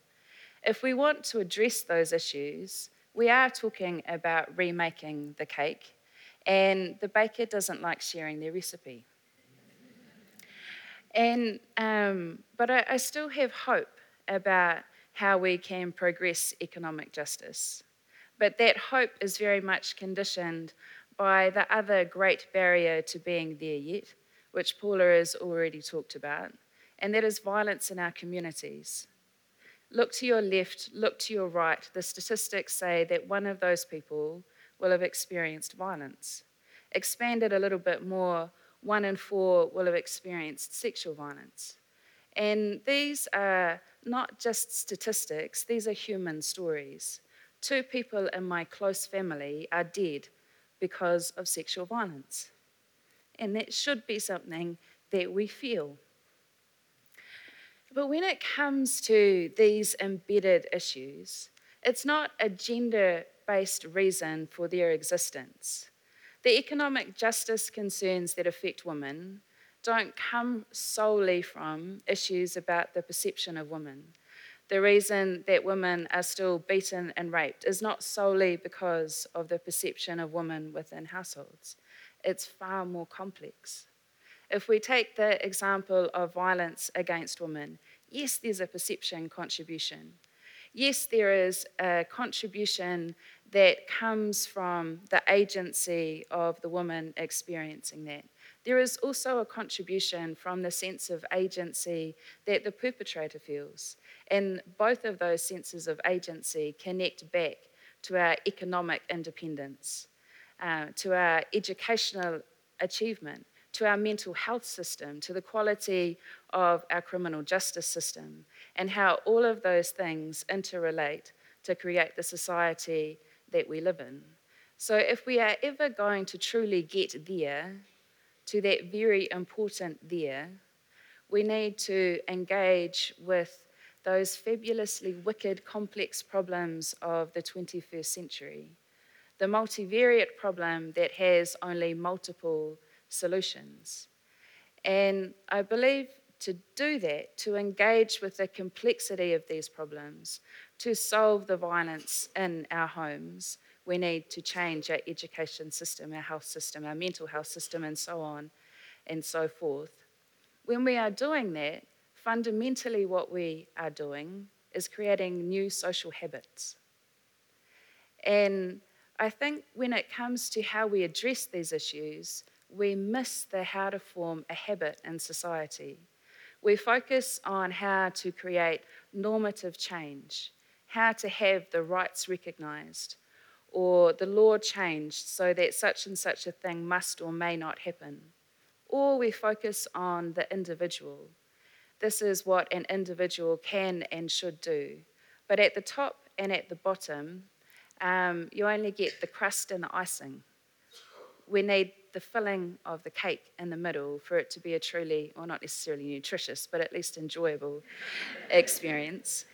if we want to address those issues, we are talking about remaking the cake, and the baker doesn't like sharing their recipe. And, um, but I, I still have hope about how we can progress economic justice. But that hope is very much conditioned by the other great barrier to being there yet, which Paula has already talked about, and that is violence in our communities. Look to your left, look to your right. The statistics say that one of those people will have experienced violence. Expanded a little bit more, one in four will have experienced sexual violence. And these are not just statistics, these are human stories. Two people in my close family are dead because of sexual violence. And that should be something that we feel. But when it comes to these embedded issues, it's not a gender based reason for their existence. The economic justice concerns that affect women don't come solely from issues about the perception of women. The reason that women are still beaten and raped is not solely because of the perception of women within households, it's far more complex. If we take the example of violence against women, yes, there's a perception contribution. Yes, there is a contribution that comes from the agency of the woman experiencing that. There is also a contribution from the sense of agency that the perpetrator feels. And both of those senses of agency connect back to our economic independence, uh, to our educational achievement, to our mental health system, to the quality of our criminal justice system, and how all of those things interrelate to create the society that we live in. So, if we are ever going to truly get there, to that very important there, we need to engage with those fabulously wicked, complex problems of the 21st century. The multivariate problem that has only multiple solutions. And I believe to do that, to engage with the complexity of these problems, to solve the violence in our homes, we need to change our education system, our health system, our mental health system, and so on and so forth. When we are doing that, fundamentally what we are doing is creating new social habits. And I think when it comes to how we address these issues, we miss the how to form a habit in society. We focus on how to create normative change, how to have the rights recognized, or the law changed so that such and such a thing must or may not happen. Or we focus on the individual. This is what an individual can and should do. But at the top and at the bottom, um, you only get the crust and the icing. We need the filling of the cake in the middle for it to be a truly, well, not necessarily nutritious, but at least enjoyable experience.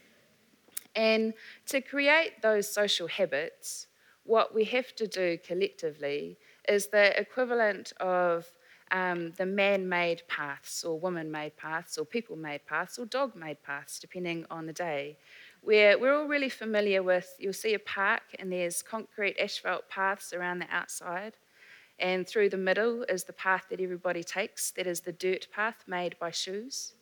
And to create those social habits, what we have to do collectively is the equivalent of um, the man made paths, or woman made paths, or people made paths, or dog made paths, depending on the day. Where we're all really familiar with, you'll see a park and there's concrete asphalt paths around the outside. And through the middle is the path that everybody takes, that is the dirt path made by shoes.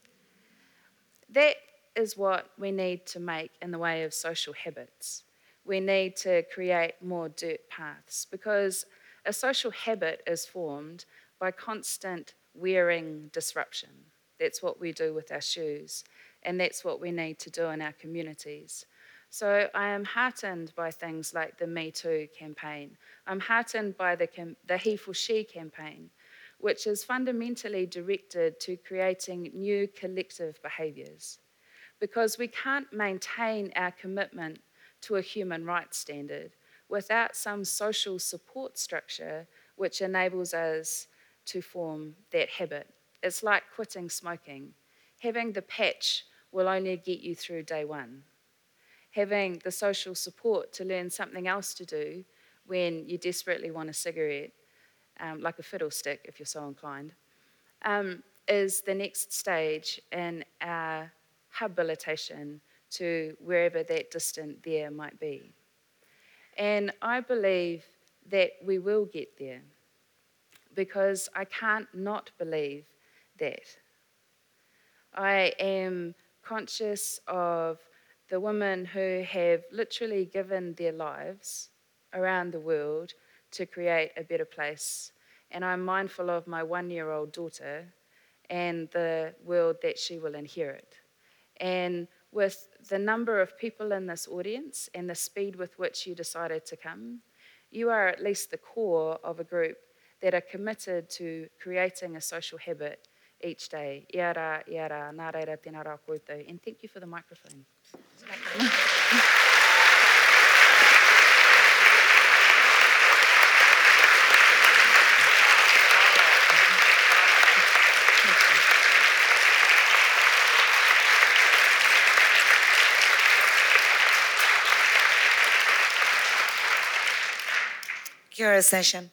That is what we need to make in the way of social habits. We need to create more dirt paths because a social habit is formed by constant wearing disruption. That's what we do with our shoes, and that's what we need to do in our communities. So I am heartened by things like the Me Too campaign. I'm heartened by the, the He for She campaign, which is fundamentally directed to creating new collective behaviours. Because we can't maintain our commitment to a human rights standard without some social support structure which enables us to form that habit. It's like quitting smoking. Having the patch will only get you through day one having the social support to learn something else to do when you desperately want a cigarette, um, like a fiddlestick if you're so inclined, um, is the next stage in our habilitation to wherever that distant there might be. And I believe that we will get there because I can't not believe that. I am conscious of the women who have literally given their lives around the world to create a better place. And I'm mindful of my one year old daughter and the world that she will inherit. And with the number of people in this audience and the speed with which you decided to come, you are at least the core of a group that are committed to creating a social habit each day. iara iara ia rā, nā reira tēnā rā koutou. And thank you for the microphone. Kia ora, Sacha.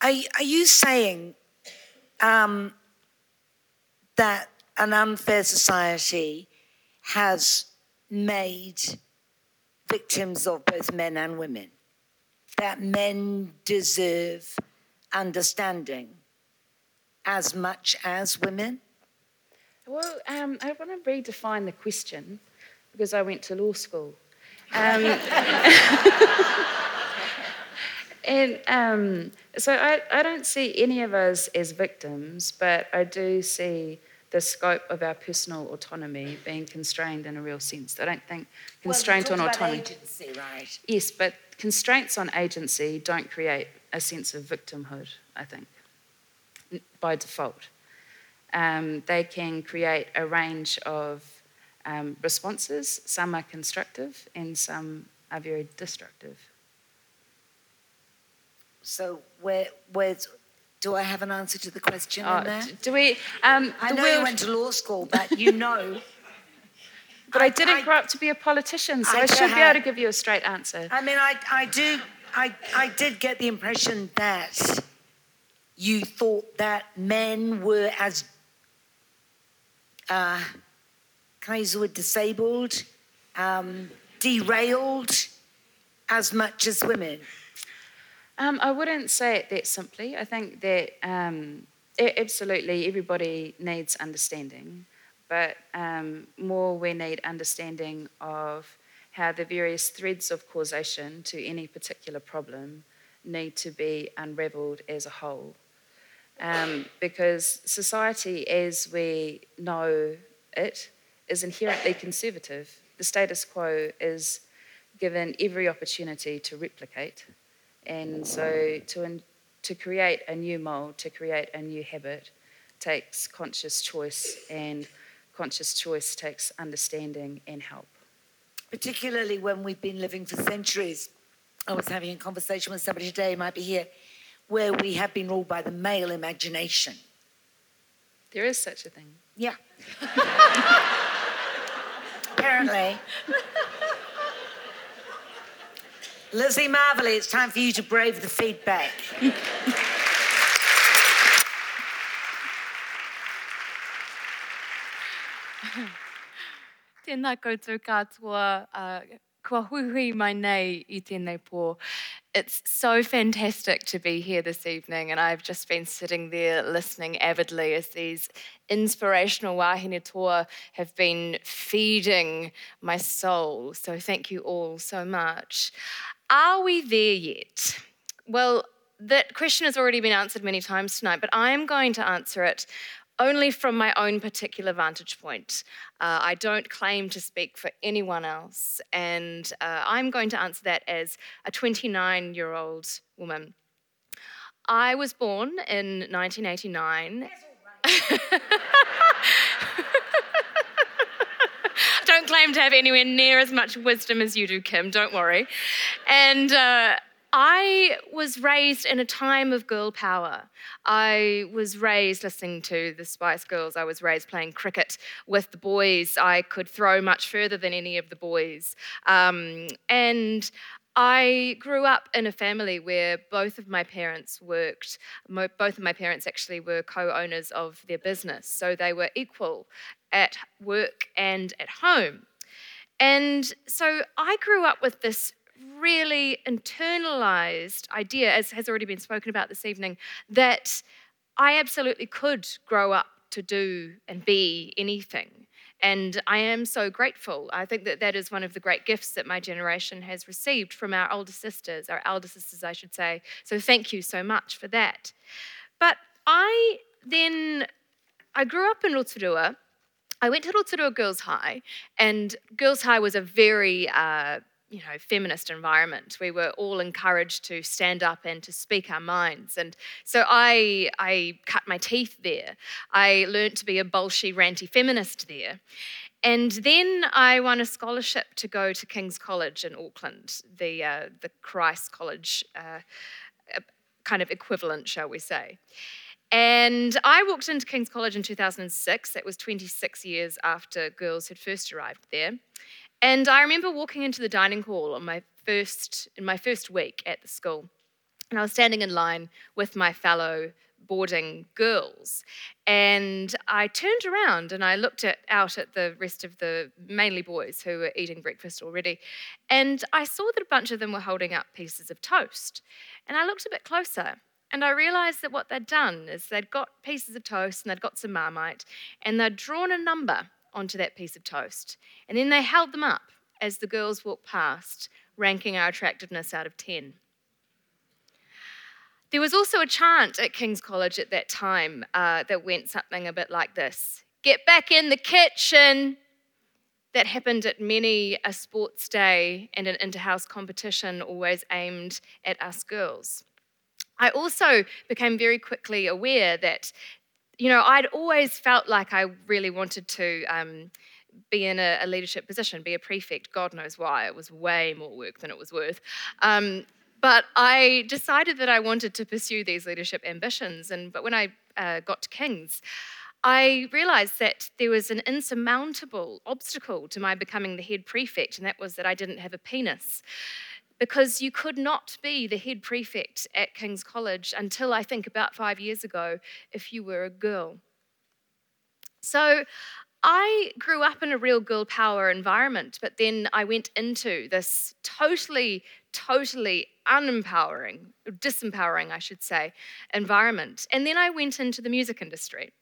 Are, are you saying um, that an unfair society has made victims of both men and women? That men deserve understanding as much as women? Well, um, I want to redefine the question because I went to law school. Um, and um, so I, I don't see any of us as victims, but I do see the scope of our personal autonomy being constrained in a real sense. I don't think constraint well, on autonomy. agency, right? Yes, but constraints on agency don't create a sense of victimhood, I think, by default. Um, they can create a range of um, responses. Some are constructive and some are very destructive. So where, where's, do I have an answer to the question Uh, in there? do we? Um, I know word- you went to law school, but you know. but I, I- didn't I- grow up to be a politician, so I I, should be able to give you a straight answer. I mean, I, I do, I, I did get the impression that you thought that men were as, uh, can I use the word disabled, um, derailed as much as women. Um, I wouldn't say it that simply. I think that um, absolutely everybody needs understanding, but um, more we need understanding of how the various threads of causation to any particular problem need to be unravelled as a whole. Um, because society as we know it is inherently conservative. The status quo is given every opportunity to replicate. And so to, in, to create a new mold, to create a new habit, takes conscious choice, and conscious choice takes understanding and help. particularly when we've been living for centuries. I was having a conversation with somebody today, might be here, where we have been ruled by the male imagination. There is such a thing. Yeah. Apparently. Lizzie Marvelly, it's time for you to brave the feedback. Tēnā koutou katoa, uh, kua hui mai nei i tēnei pō. It's so fantastic to be here this evening, and I've just been sitting there listening avidly as these inspirational wahine toa have been feeding my soul. So thank you all so much. Are we there yet? Well, that question has already been answered many times tonight, but I'm going to answer it only from my own particular vantage point. Uh, I don't claim to speak for anyone else, and uh, I'm going to answer that as a 29 year old woman. I was born in 1989. don't claim to have anywhere near as much wisdom as you do, Kim, don't worry. And uh, I was raised in a time of girl power. I was raised listening to the Spice Girls. I was raised playing cricket with the boys. I could throw much further than any of the boys. Um, and I grew up in a family where both of my parents worked. Both of my parents actually were co owners of their business, so they were equal at work and at home. And so I grew up with this really internalized idea, as has already been spoken about this evening, that I absolutely could grow up to do and be anything. And I am so grateful. I think that that is one of the great gifts that my generation has received from our older sisters, our elder sisters, I should say. So thank you so much for that. But I then, I grew up in Rotorua. I went to Rotorua Girls High, and Girls High was a very uh, you know, feminist environment. We were all encouraged to stand up and to speak our minds. And so I, I cut my teeth there. I learned to be a bolshy, ranty feminist there. And then I won a scholarship to go to King's College in Auckland, the, uh, the Christ College uh, kind of equivalent, shall we say. And I walked into King's College in 2006. That was 26 years after girls had first arrived there. And I remember walking into the dining hall on my first, in my first week at the school. and I was standing in line with my fellow boarding girls. And I turned around and I looked at, out at the rest of the mainly boys who were eating breakfast already. And I saw that a bunch of them were holding up pieces of toast. And I looked a bit closer and I realized that what they'd done is they'd got pieces of toast and they'd got some marmite and they'd drawn a number onto that piece of toast. And then they held them up as the girls walked past, ranking our attractiveness out of 10. There was also a chant at King's College at that time uh, that went something a bit like this Get back in the kitchen! That happened at many a sports day and an inter house competition, always aimed at us girls. I also became very quickly aware that, you know, I'd always felt like I really wanted to. Um, be in a, a, leadership position, be a prefect. God knows why. It was way more work than it was worth. Um, but I decided that I wanted to pursue these leadership ambitions. And but when I uh, got to King's, I realized that there was an insurmountable obstacle to my becoming the head prefect, and that was that I didn't have a penis. Because you could not be the head prefect at King's College until I think about five years ago if you were a girl. So I grew up in a real girl power environment, but then I went into this totally, totally unempowering, disempowering, I should say, environment. And then I went into the music industry.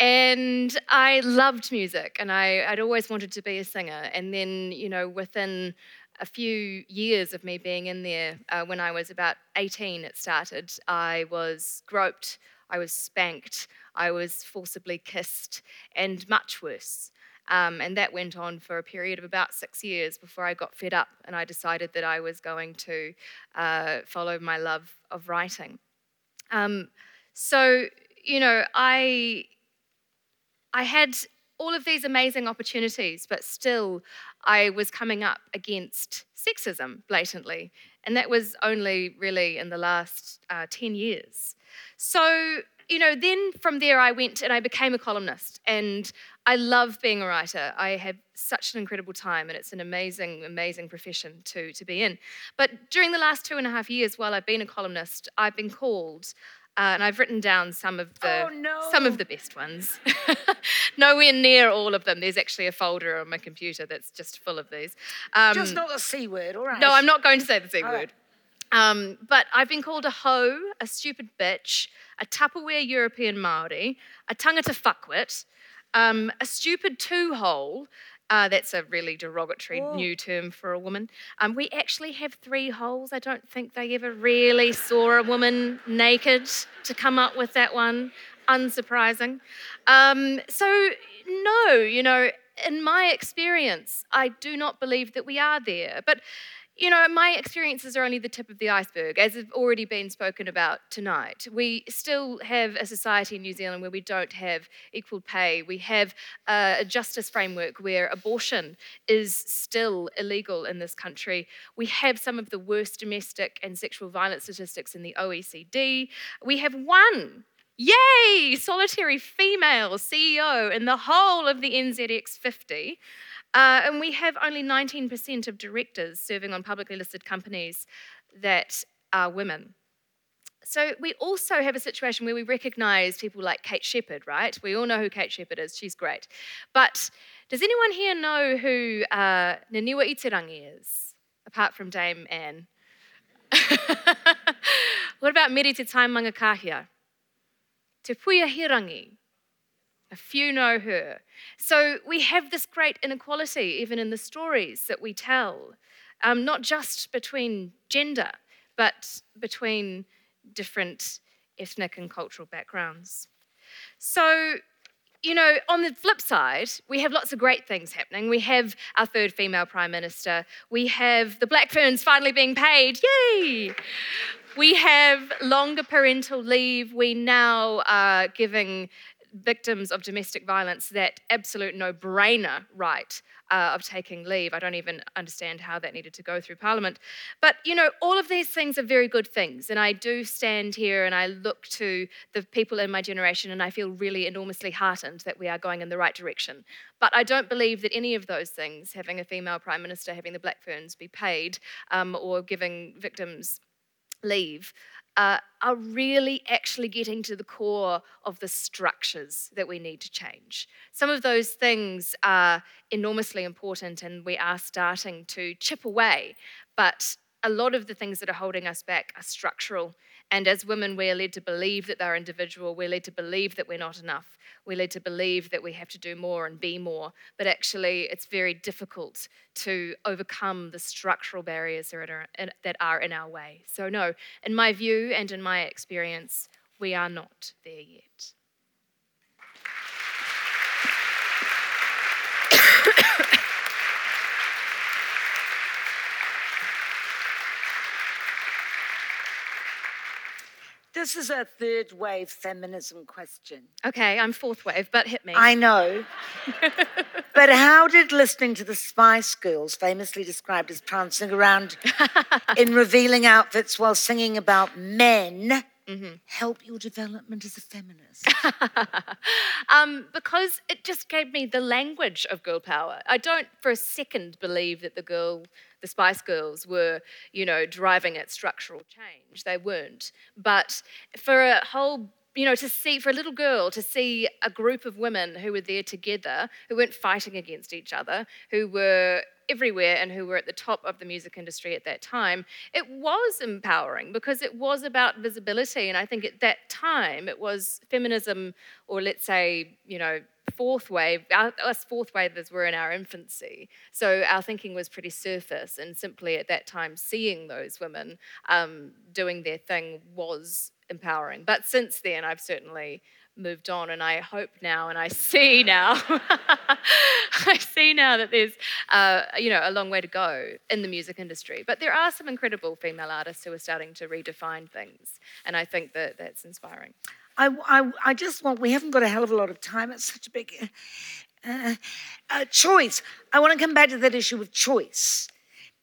And I loved music, and I, would always wanted to be a singer. And then, you know, within a few years of me being in there, uh, when I was about 18, it started, I was groped, I was spanked, I was forcibly kissed, and much worse. Um, and that went on for a period of about six years before I got fed up and I decided that I was going to uh, follow my love of writing. Um, so, you know, I, I had all of these amazing opportunities, but still I was coming up against sexism blatantly. And that was only really in the last uh, 10 years. So you know, then from there I went and I became a columnist. And I love being a writer. I have such an incredible time, and it's an amazing, amazing profession to, to be in. But during the last two and a half years, while I've been a columnist, I've been called. Uh, and I've written down some of the oh, no. some of the best ones. Nowhere near all of them. There's actually a folder on my computer that's just full of these. Um, just not the c word, all right? No, I'm not going to say the c all word. Right. Um, but I've been called a hoe, a stupid bitch, a Tupperware European Maori, a tangata fuckwit, um, a stupid two-hole. Uh, that's a really derogatory oh. new term for a woman. Um, we actually have three holes. I don't think they ever really saw a woman naked to come up with that one. Unsurprising. Um, so, no, you know, in my experience, I do not believe that we are there. But you know, my experiences are only the tip of the iceberg, as have already been spoken about tonight. We still have a society in New Zealand where we don't have equal pay. We have a justice framework where abortion is still illegal in this country. We have some of the worst domestic and sexual violence statistics in the OECD. We have one Yay! Solitary female CEO in the whole of the NZX 50. Uh, and we have only 19% of directors serving on publicly listed companies that are women. So we also have a situation where we recognise people like Kate Sheppard, right? We all know who Kate Sheppard is. She's great. But does anyone here know who uh, Niniwa-i-te-rangi is, apart from Dame Anne? what about Mere Te Tai Mangakahia? Te Puea Herangi? A few know her. So we have this great inequality even in the stories that we tell, um, not just between gender, but between different ethnic and cultural backgrounds. So, you know, on the flip side, we have lots of great things happening. We have our third female prime minister. We have the Black Ferns finally being paid. Yay! We have longer parental leave. We now are giving victims of domestic violence that absolute no brainer right uh, of taking leave. I don't even understand how that needed to go through Parliament. But, you know, all of these things are very good things. And I do stand here and I look to the people in my generation and I feel really enormously heartened that we are going in the right direction. But I don't believe that any of those things, having a female prime minister, having the Black Ferns be paid, um, or giving victims leave uh, are really actually getting to the core of the structures that we need to change. Some of those things are enormously important and we are starting to chip away, but a lot of the things that are holding us back are structural. And as women, we're led to believe that they're individual, we're led to believe that we're not enough, we're led to believe that we have to do more and be more. But actually, it's very difficult to overcome the structural barriers that are, that are in our way. So, no, in my view and in my experience, we are not there yet. This is a third wave feminism question. Okay, I'm fourth wave, but hit me. I know. but how did listening to the Spice Girls, famously described as prancing around in revealing outfits while singing about men, Mm-hmm. help your development as a feminist? um, because it just gave me the language of girl power. I don't for a second believe that the girl, the Spice Girls, were, you know, driving at structural change. They weren't. But for a whole you know, to see, for a little girl, to see a group of women who were there together, who weren't fighting against each other, who were everywhere and who were at the top of the music industry at that time, it was empowering because it was about visibility. And I think at that time, it was feminism, or let's say, you know, fourth wave, our, us fourth wavers were in our infancy. So our thinking was pretty surface, and simply at that time, seeing those women um, doing their thing was empowering. But since then, I've certainly moved on, and I hope now, and I see now, I see now that there's, uh, you know, a long way to go in the music industry. But there are some incredible female artists who are starting to redefine things, and I think that that's inspiring. I, I, I just want, we haven't got a hell of a lot of time. It's such a big uh, uh, choice. I want to come back to that issue of choice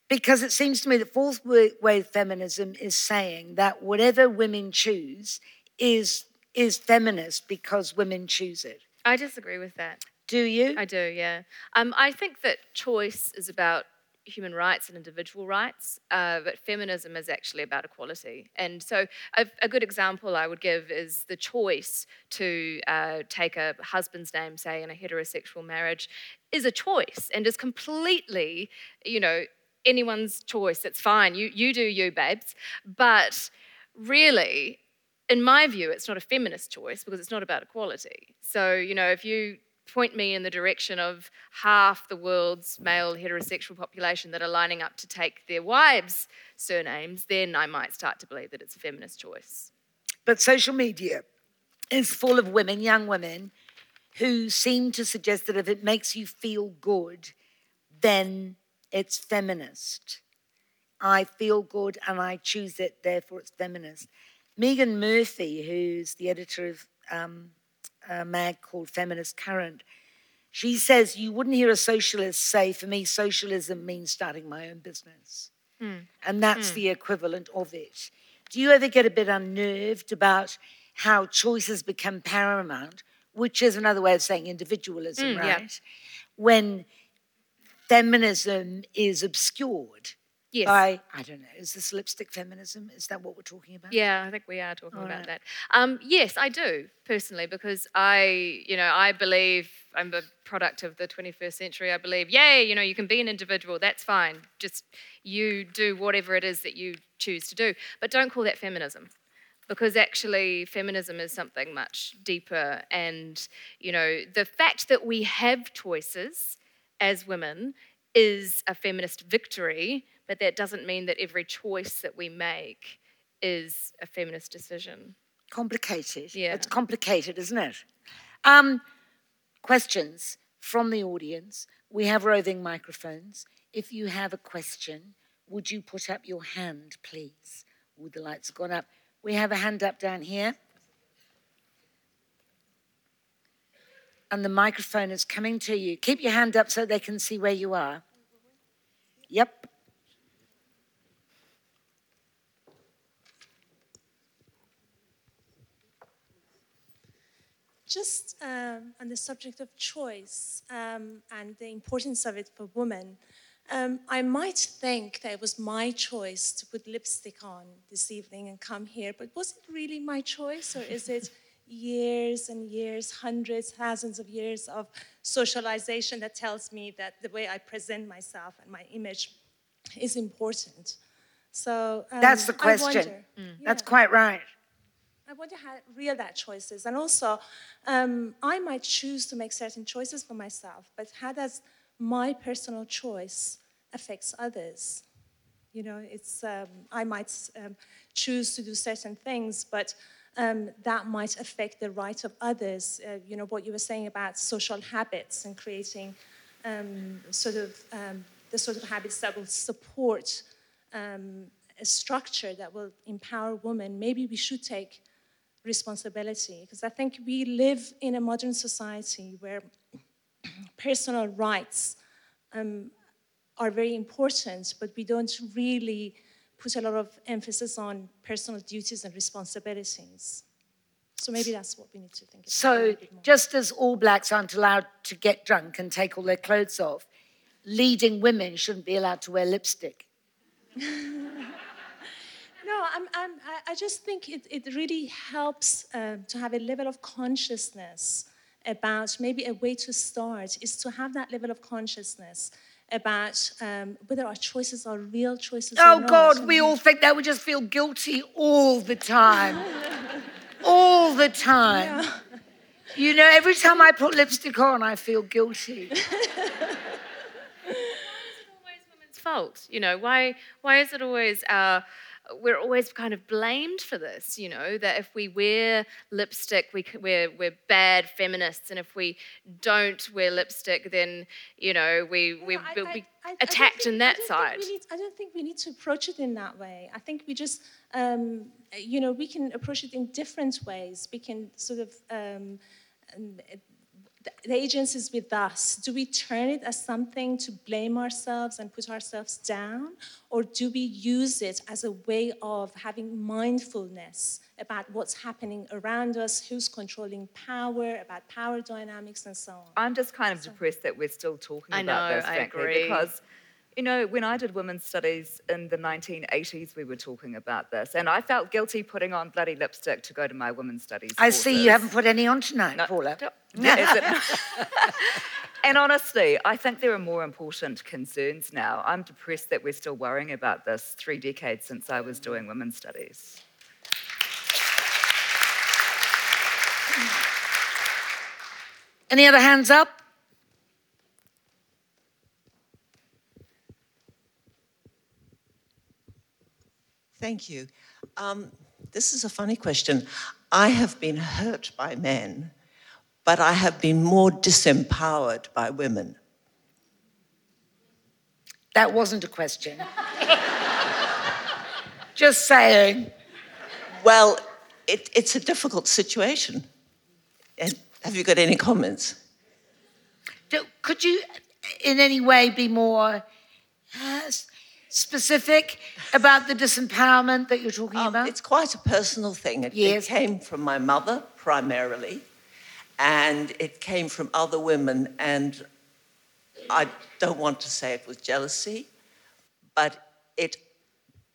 because it seems to me that fourth wave feminism is saying that whatever women choose is is feminist because women choose it. I disagree with that. Do you? I do, yeah. Um, I think that choice is about human rights and individual rights, uh, but feminism is actually about equality. And so, a, a good example I would give is the choice to uh, take a husband's name, say, in a heterosexual marriage, is a choice and is completely, you know, anyone's choice. It's fine. You, you do you, babes. But really, in my view, it's not a feminist choice because it's not about equality. So, you know, if you point me in the direction of half the world's male heterosexual population that are lining up to take their wives' surnames, then I might start to believe that it's a feminist choice. But social media is full of women, young women, who seem to suggest that if it makes you feel good, then it's feminist. I feel good and I choose it, therefore it's feminist. Meghan Murphy, who's the editor of um, a mag called Feminist Current, she says, You wouldn't hear a socialist say, For me, socialism means starting my own business. Mm. And that's Mm. the equivalent of it. Do you ever get a bit unnerved about how choices become paramount, which is another way of saying individualism, Mm, yeah. right? When feminism is obscured Yes. by, I don't know, is this lipstick feminism? Is that what we're talking about? Yeah, I think we are talking All about right. that. Um, yes, I do personally because I, you know, I believe I'm a product of the 21st century. I believe, yay, you know, you can be an individual. That's fine. Just you do whatever it is that you choose to do, but don't call that feminism. Because actually, feminism is something much deeper. And, you know, the fact that we have choices as women is a feminist victory, but that doesn't mean that every choice that we make is a feminist decision. Complicated. Yeah. It's complicated, isn't it? Um, questions from the audience. We have roving microphones. If you have a question, would you put up your hand, please? Ooh, the lights have gone up. We have a hand up down here. And the microphone is coming to you. Keep your hand up so they can see where you are. Yep. Just um, on the subject of choice um, and the importance of it for women, um, I might think that it was my choice to put lipstick on this evening and come here, but was it really my choice, or is it years and years, hundreds, thousands of years of socialization that tells me that the way I present myself and my image is important? So um, That's the I question. wonder. That's Yeah. quite right. I wonder how real that choice is. And also, um, I might choose to make certain choices for myself, but how does my personal choice affects others? You know, it's um, I might um, choose to do certain things, but um, that might affect the right of others. Uh, you know, what you were saying about social habits and creating um, sort of um, the sort of habits that will support a structure that will empower women. Maybe we should take responsibility because I think we live in a modern society where personal rights um, are very important, but we don't really put a lot of emphasis on personal duties and responsibilities. So maybe that's what we need to think about. So, little bit more. just as all blacks aren't allowed to get drunk and take all their clothes off, leading women shouldn't be allowed to wear lipstick. No, I'm, I'm, I- I just think it, it really helps um, to have a level of consciousness about maybe a way to start is to have that level of consciousness about um, whether our choices are real choices or Oh, not. God, we all think that. We just feel guilty all the time. all the time. You know, every time I put lipstick on, I feel guilty. always women's fault you know why why is it always our we're always kind of blamed for this you know that if we wear lipstick we, we're, we're bad feminists and if we don't wear lipstick then you know we, we No, I- will be I- I attacked think- in that side need- I don't think we need to approach it in that way. I think we just, um, you know, we can approach it in different ways. We can sort of, um, the, the agency is with us. Do we turn it as something to blame ourselves and put ourselves down? Or do we use it as a way of having mindfulness about what's happening around us, who's controlling power, about power dynamics, and so on? I'm just kind of depressed that we're still talking I about know, this, I frankly, agree. because you know, when I did women's studies in the 1980s, we were talking about this, and I felt guilty putting on bloody lipstick to go to my women's studies. I see you haven't put any on tonight, No, Paula. It- and honestly, I think there are more important concerns now. I'm depressed that we're still worrying about this three decades since I was doing women's studies. Any other hands up? Thank you. Um, this is a funny question. I have been hurt by men, but I have been more disempowered by women. That wasn't a question. Just saying. Well, it, it's a difficult situation. And have you got any comments? Do- Could you, in any way, be more uh, specific about the disempowerment that you're talking Um, about? it's quite a personal thing. It, it came from my mother primarily, and it came from other women. And I don't want to say it was jealousy, but it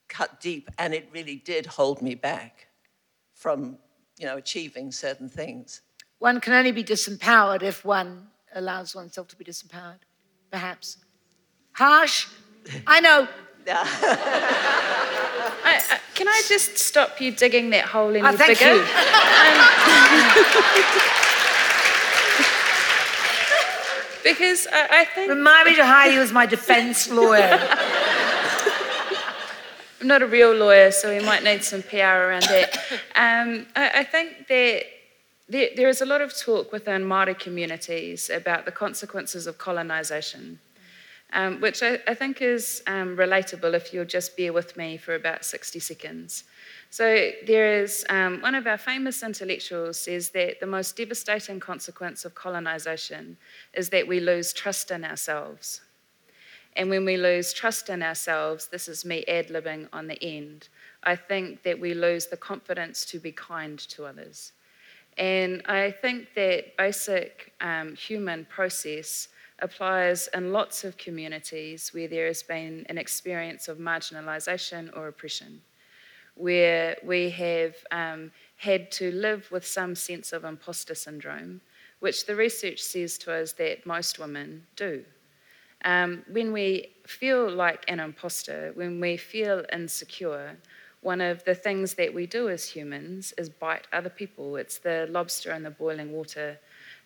cut deep, and it really did hold me back from, you know, achieving certain things. One can only be disempowered if one allows oneself to be disempowered, perhaps. Harsh? I know. I, I, can I just stop you digging that hole any Oh, thank bigger? you. Because I, I think Remind me to hire you as my defense lawyer. I'm not a real lawyer, so we might need some PR around that. Um, I, I think that there, there is a lot of talk within Māori communities about the consequences of colonisation, um, which I, I think is um, relatable if you'll just bear with me for about 60 seconds. So there is um, one of our famous intellectuals says that the most devastating consequence of colonisation is that we lose trust in ourselves. And when we lose trust in ourselves, this is me ad libbing on the end, I think that we lose the confidence to be kind to others. And I think that basic um, human process applies in lots of communities where there has been an experience of marginalisation or oppression, where we have um, had to live with some sense of imposter syndrome, which the research says to us that most women do. Um, when we feel like an imposter, when we feel insecure, one of the things that we do as humans is bite other people. It's the lobster in the boiling water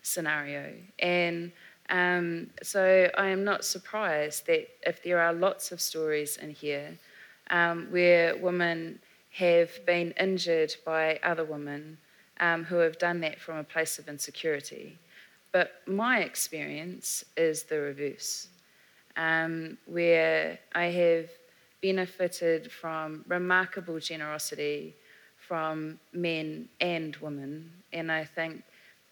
scenario. And um, so I am not surprised that if there are lots of stories in here um, where women have been injured by other women um, who have done that from a place of insecurity. But my experience is the reverse, um, where I have benefited from remarkable generosity from men and women. And I think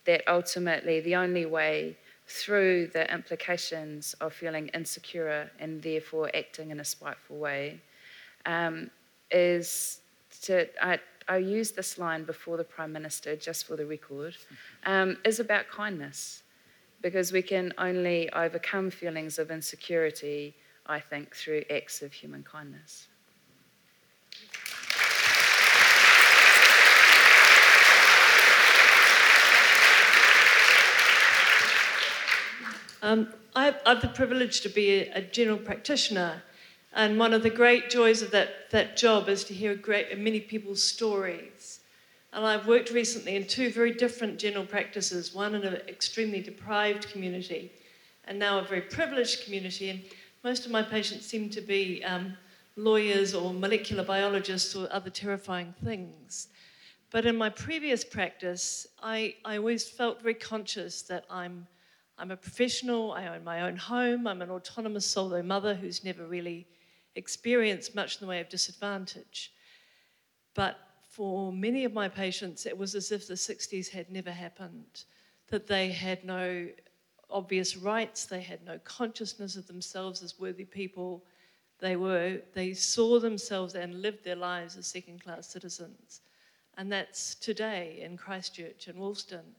that ultimately the only way through the implications of feeling insecure and therefore acting in a spiteful way um, is to, I, I use this line before the Prime Minister, just for the record, um, is about kindness. Because we can only overcome feelings of insecurity, I think, through acts of human kindness. Um, I, I have the privilege to be a, a, general practitioner, and one of the great joys of that, that job is to hear great, many people's stories. And I've worked recently in two very different general practices one in an extremely deprived community, and now a very privileged community. And most of my patients seem to be um, lawyers or molecular biologists or other terrifying things. But in my previous practice, I, I always felt very conscious that I'm I'm a professional, I own my own home, I'm an autonomous solo mother who's never really experienced much in the way of disadvantage. But for many of my patients, it was as if the 60s had never happened, that they had no obvious rights, they had no consciousness of themselves as worthy people. They were, they saw themselves and lived their lives as second class citizens. And that's today in Christchurch and Woolston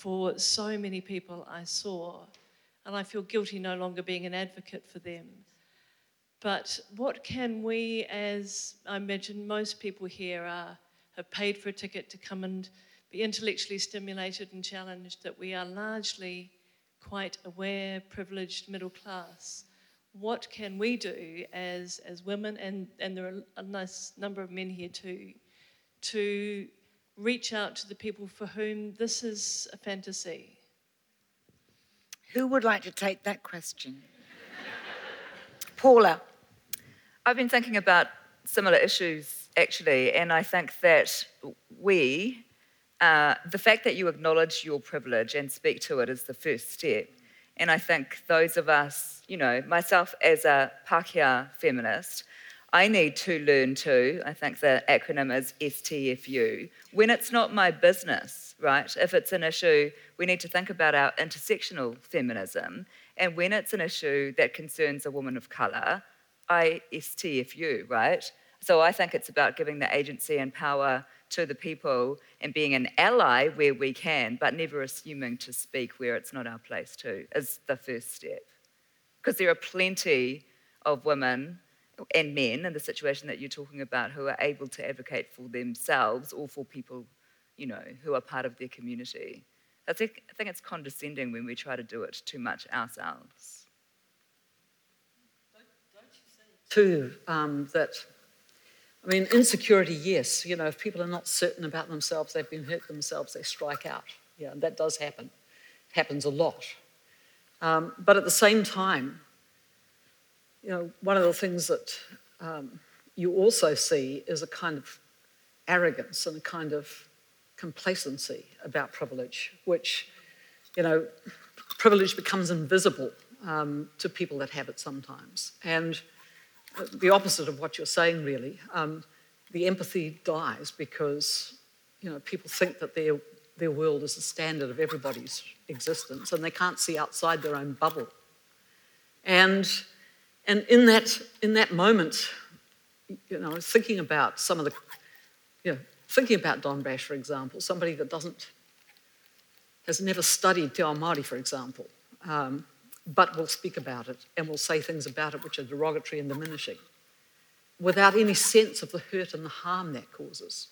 for so many people I saw, and I feel guilty no longer being an advocate for them. But what can we, as I imagine most people here are, have paid for a ticket to come and be intellectually stimulated and challenged, that we are largely quite aware, privileged, middle class. What can we do as, as women, and, and there are a nice number of men here too, to reach out to the people for whom this is a fantasy? Who would like to take that question? Paula. I've been thinking about similar issues actually, and I think that we, uh, the fact that you acknowledge your privilege and speak to it is the first step. And I think those of us, you know, myself as a Pākehā feminist, I need to learn to, I think the acronym is STFU, when it's not my business, right? If it's an issue, we need to think about our intersectional feminism. And when it's an issue that concerns a woman of colour, I STFU, right? So I think it's about giving the agency and power to the people and being an ally where we can, but never assuming to speak where it's not our place to, is the first step. Because there are plenty of women and men in the situation that you're talking about who are able to advocate for themselves or for people, you know, who are part of their community. I think, I think it's condescending when we try to do it too much ourselves. Too, um, that, I mean, insecurity, yes. You know, if people are not certain about themselves, they've been hurt themselves, they strike out. Yeah, that does happen. Happens a lot. Um, but at the same time, you know, one of the things that um, you also see is a kind of arrogance and a kind of complacency about privilege, which, you know, privilege becomes invisible um, to people that have it sometimes. And the opposite of what you're saying, really, um, the empathy dies because, you know, people think that their, their world is the standard of everybody's existence and they can't see outside their own bubble. And and in that, in that moment, you know, I was thinking about some of the, you know, thinking about Don Brash, for example, somebody that doesn't, has never studied Te Ao Māori, for example, um, but will speak about it and will say things about it which are derogatory and diminishing without any sense of the hurt and the harm that causes.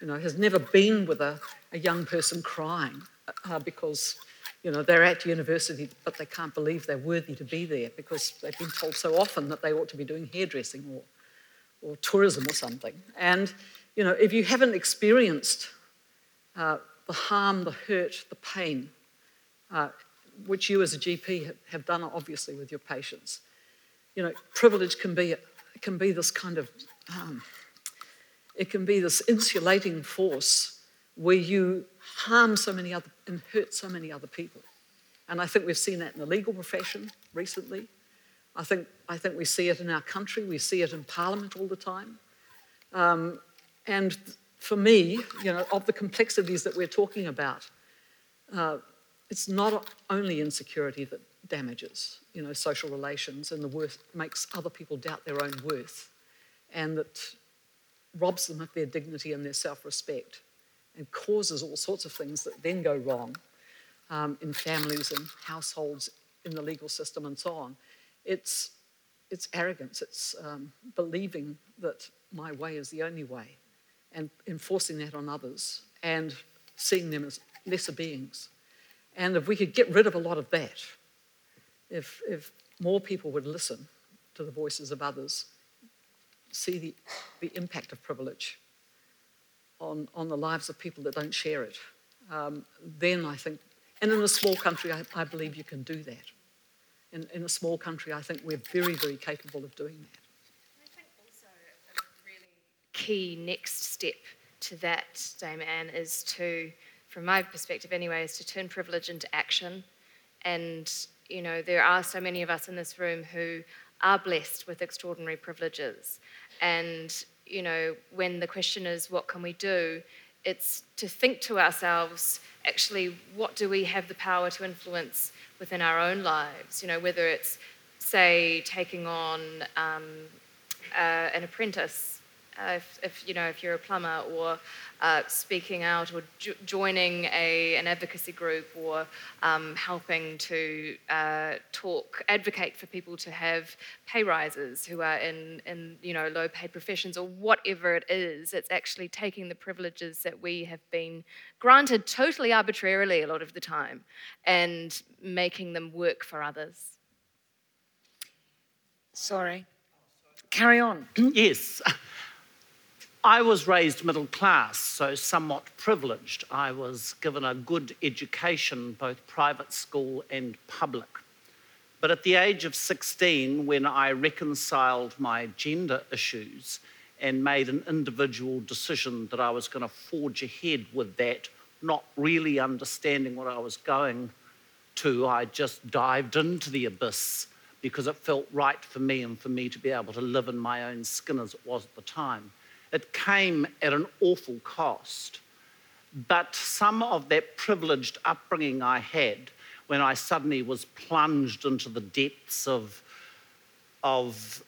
You know, has never been with a, a young person crying uh, because, you know, they're at university but they can't believe they're worthy to be there because they've been told so often that they ought to be doing hairdressing or, or tourism or something. And, you know, if you haven't experienced uh, the harm, the hurt, the pain, uh, which you as a GP have done obviously with your patients, you know, privilege can be can be this kind of, um, it can be this insulating force where you harm so many other and hurt so many other people. And I think we've seen that in the legal profession recently. I think, I think we see it in our country, we see it in Parliament all the time. Um, and for me, you know, of the complexities that we're talking about, uh, it's not only insecurity that damages, you know, social relations and the worth makes other people doubt their own worth and that robs them of their dignity and their self-respect and causes all sorts of things that then go wrong um, in families and households, in the legal system and so on. It's, it's arrogance, it's um, believing that my way is the only way and enforcing that on others and seeing them as lesser beings. And if we could get rid of a lot of that, if, if more people would listen to the voices of others, see the, the impact of privilege on, on the lives of people that don't share it, um, then I think, and in a small country, I, I believe you can do that. In, in a small country, I think we're very, very capable of doing that. I think also a really key next step to that, Dame Anne, is to, from my perspective anyway, is to turn privilege into action and you know, there are so many of us in this room who are blessed with extraordinary privileges. And, you know, when the question is, what can we do? It's to think to ourselves, actually, what do we have the power to influence within our own lives? You know, whether it's, say, taking on um, uh, an apprentice uh, if, if, you know if you're a plumber or uh, speaking out or jo- joining a, an advocacy group or um, helping to uh, talk advocate for people to have pay rises who are in, in you know low paid professions or whatever it is it's actually taking the privileges that we have been granted totally arbitrarily a lot of the time and making them work for others. Sorry. Carry on. Yes I was raised middle class, so somewhat privileged. I was given a good education, both private school and public. But at the age of 16, when I reconciled my gender issues and made an individual decision that I was going to forge ahead with that, not really understanding what I was going to, I just dived into the abyss because it felt right for me and for me to be able to live in my own skin as it was at the time. It came at an awful cost. But some of that privileged upbringing I had when I suddenly was plunged into the depths of, of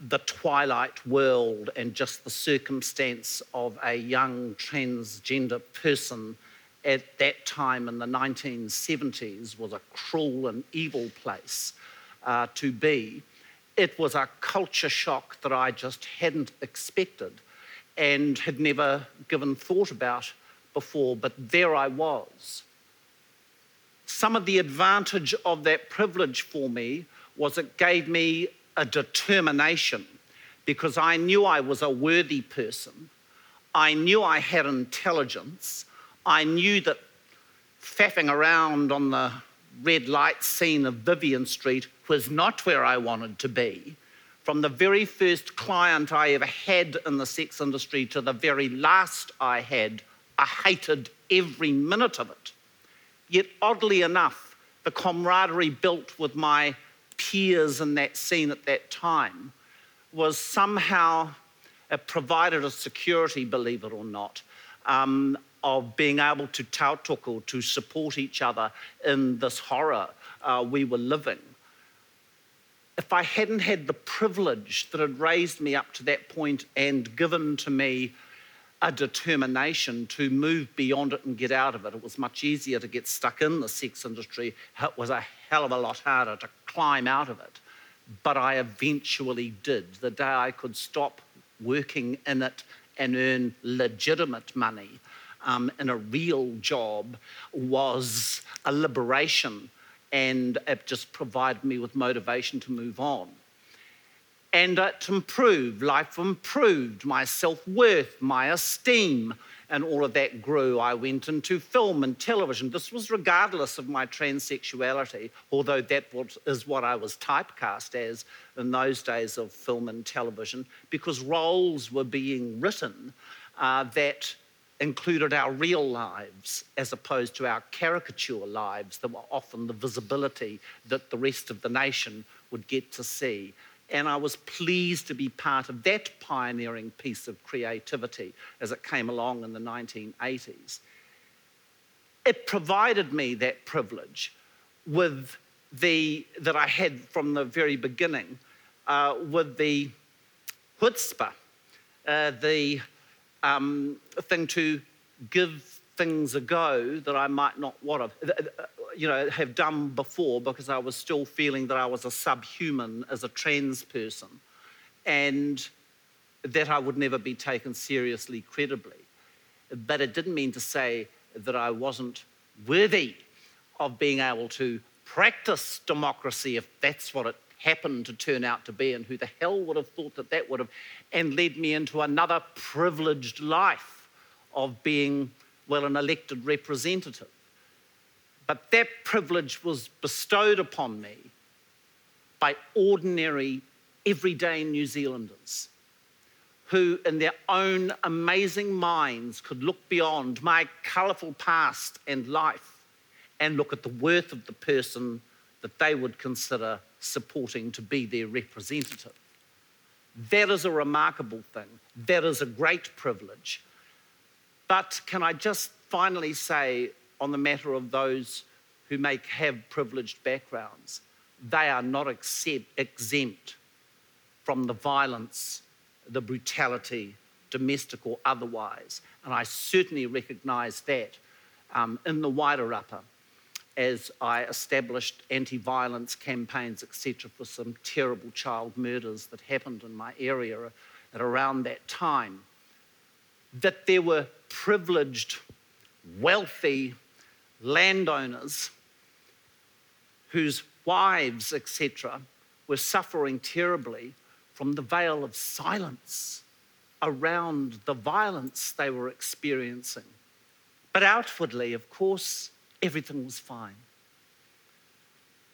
the twilight world and just the circumstance of a young transgender person at that time in the 1970s was a cruel and evil place uh, to be. It was a culture shock that I just hadn't expected and had never given thought about before, but there I was. Some of the advantage of that privilege for me was it gave me a determination because I knew I was a worthy person. I knew I had intelligence. I knew that faffing around on the red light scene of Vivian Street was not where I wanted to be from the very first client I ever had in the sex industry to the very last I had, I hated every minute of it. Yet, oddly enough, the camaraderie built with my peers in that scene at that time was somehow provided a security, believe it or not, um, of being able to tautoko, to support each other in this horror uh, we were living if I hadn't had the privilege that had raised me up to that point and given to me a determination to move beyond it and get out of it. It was much easier to get stuck in the sex industry. It was a hell of a lot harder to climb out of it. But I eventually did. The day I could stop working in it and earn legitimate money um, in a real job was a liberation and it just provided me with motivation to move on and it improved. Life improved. My self worth, my esteem, and all of that grew. I went into film and television. This was regardless of my transsexuality, although that was, is what I was typecast as in those days of film and television, because roles were being written uh, that included our real lives as opposed to our caricature lives that were often the visibility that the rest of the nation would get to see. And I was pleased to be part of that pioneering piece of creativity as it came along in the 1980s. It provided me that privilege with the, that I had from the very beginning uh, with the chutzpah, uh, the um, a thing to give things a go that I might not want to, uh, uh, uh, you know, have done before because I was still feeling that I was a subhuman as a trans person and that I would never be taken seriously credibly. But it didn't mean to say that I wasn't worthy of being able to practice democracy if that's what it happened to turn out to be, and who the hell would have thought that that would have, and led me into another privileged life of being well, an elected representative. But that privilege was bestowed upon me by ordinary, everyday New Zealanders who, in their own amazing minds, could look beyond my colourful past and life and look at the worth of the person that they would consider supporting to be their representative. That is a remarkable thing. That is a great privilege. But can I just finally say on the matter of those who may have privileged backgrounds, they are not accept, exempt from the violence, the brutality, domestic or otherwise. And I certainly recognise that um, in the Wairarapa as I established anti violence campaigns, etc., for some terrible child murders that happened in my area at around that time. That there were privileged, wealthy landowners whose wives, etc., were suffering terribly from the veil of silence around the violence they were experiencing. But outwardly, of course, everything was fine.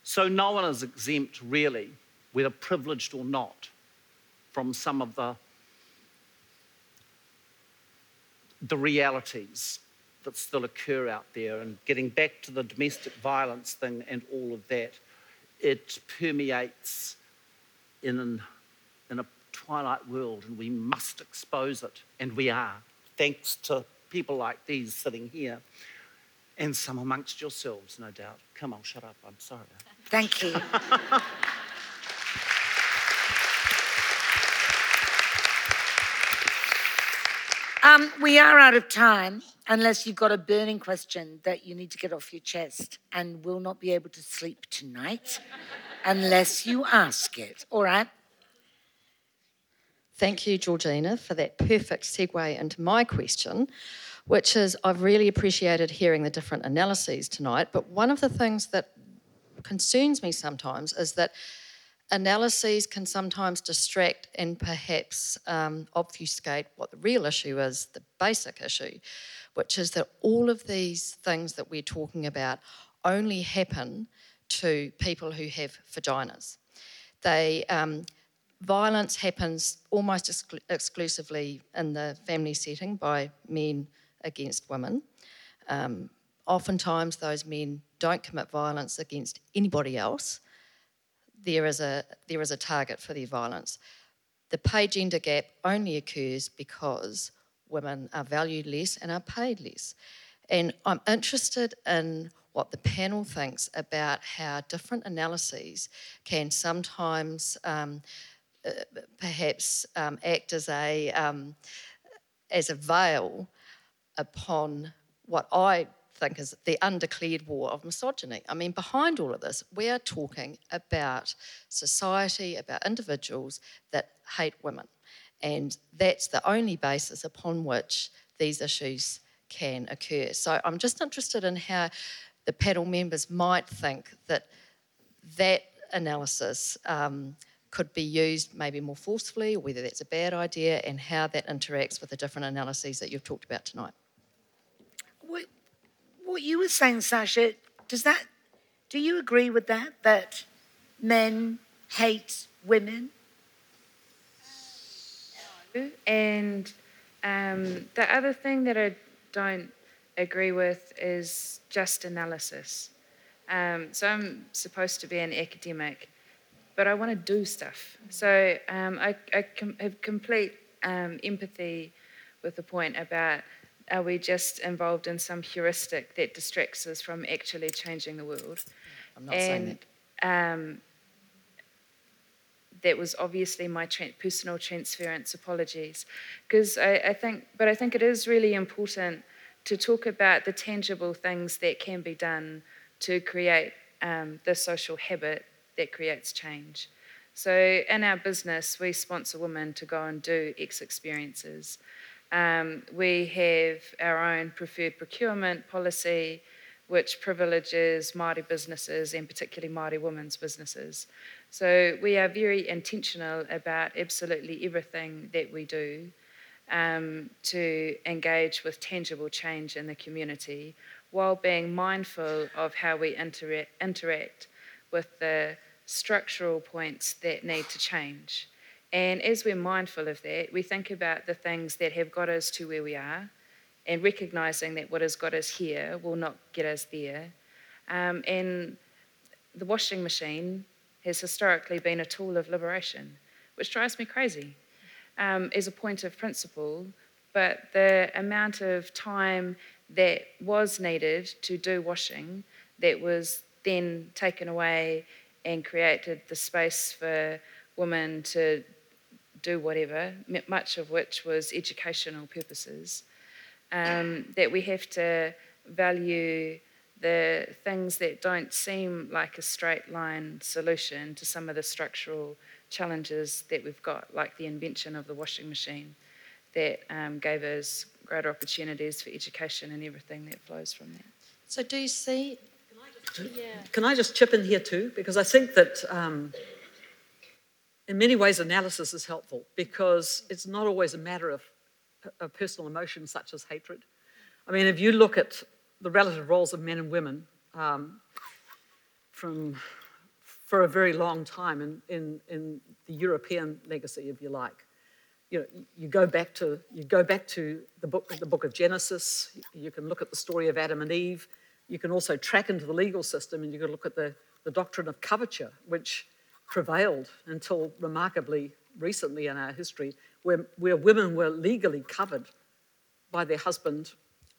So no one is exempt, really, whether privileged or not, from some of the the realities that still occur out there and getting back to the domestic violence thing and all of that, it permeates in, an, in a twilight world and we must expose it. And we are, thanks to people like these sitting here and some amongst yourselves, no doubt. Come on, shut up. I'm sorry. Thank you. Um, we are out of time unless you've got a burning question that you need to get off your chest and will not be able to sleep tonight unless you ask it. All right? Thank you, Georgina, for that perfect segue into my question, which is I've really appreciated hearing the different analyses tonight. But one of the things that concerns me sometimes is that analyses can sometimes distract and perhaps um, obfuscate what the real issue is, the basic issue, which is that all of these things that we're talking about only happen to people who have vaginas. They um, violence happens almost exclu- exclusively in the family setting by men against women. Um, oftentimes, those men don't commit violence against anybody else there is a, there is a target for their violence. The pay gender gap only occurs because women are valued less and are paid less. And I'm interested in what the panel thinks about how different analyses can sometimes um, uh, perhaps um, act as a um, as a veil upon what I think is the undeclared war of misogyny. I mean, behind all of this, we are talking about society, about individuals that hate women. And that's the only basis upon which these issues can occur. So I'm just interested in how the panel members might think that that analysis um, could be used maybe more forcefully, or whether that's a bad idea, and how that interacts with the different analyses that you've talked about tonight. What, you were saying, Sacha, does that, do you agree with that? That men hate women? And um, the other thing that I don't agree with is just analysis. Um, so I'm supposed to be an academic, but I want to do stuff. So um, I, I com- have complete um, empathy with the point about are we just involved in some heuristic that distracts us from actually changing the world? I'm not saying that. Um, that was obviously my tra- personal transference. Apologies, because I, I think, but I think it is really important to talk about the tangible things that can be done to create um, the social habit that creates change. So, in our business, we sponsor women to go and do X experiences. Um, we have our own preferred procurement policy, which privileges Māori businesses and particularly Māori women's businesses. So we are very intentional about absolutely everything that we do um, to engage with tangible change in the community while being mindful of how we intera- interact with the structural points that need to change. And as we're mindful of that, we think about the things that have got us to where we are and recognizing that what has got us here will not get us there. Um, and the washing machine has historically been a tool of liberation, which drives me crazy um, as a point of principle. But the amount of time that was needed to do washing that was then taken away and created the space for women to do whatever, much of which was educational purposes, um, that we have to value the things that don't seem like a straight line solution to some of the structural challenges that we've got, like the invention of the washing machine that um, gave us greater opportunities for education and everything that flows from that. So, do you see? Can I just chip in here too? Because I think that um, in many ways analysis is helpful because it's not always a matter of, personal emotions such as hatred. I mean, if you look at the relative roles of men and women um, from for a very long time in, in, in the European legacy, if you like. You know, you go back to you go back to the book the book of Genesis. You can look at the story of Adam and Eve. You can also track into the legal system, and you can look at the, the doctrine of coverture, which prevailed until remarkably recently in our history, where, where women were legally covered by their husband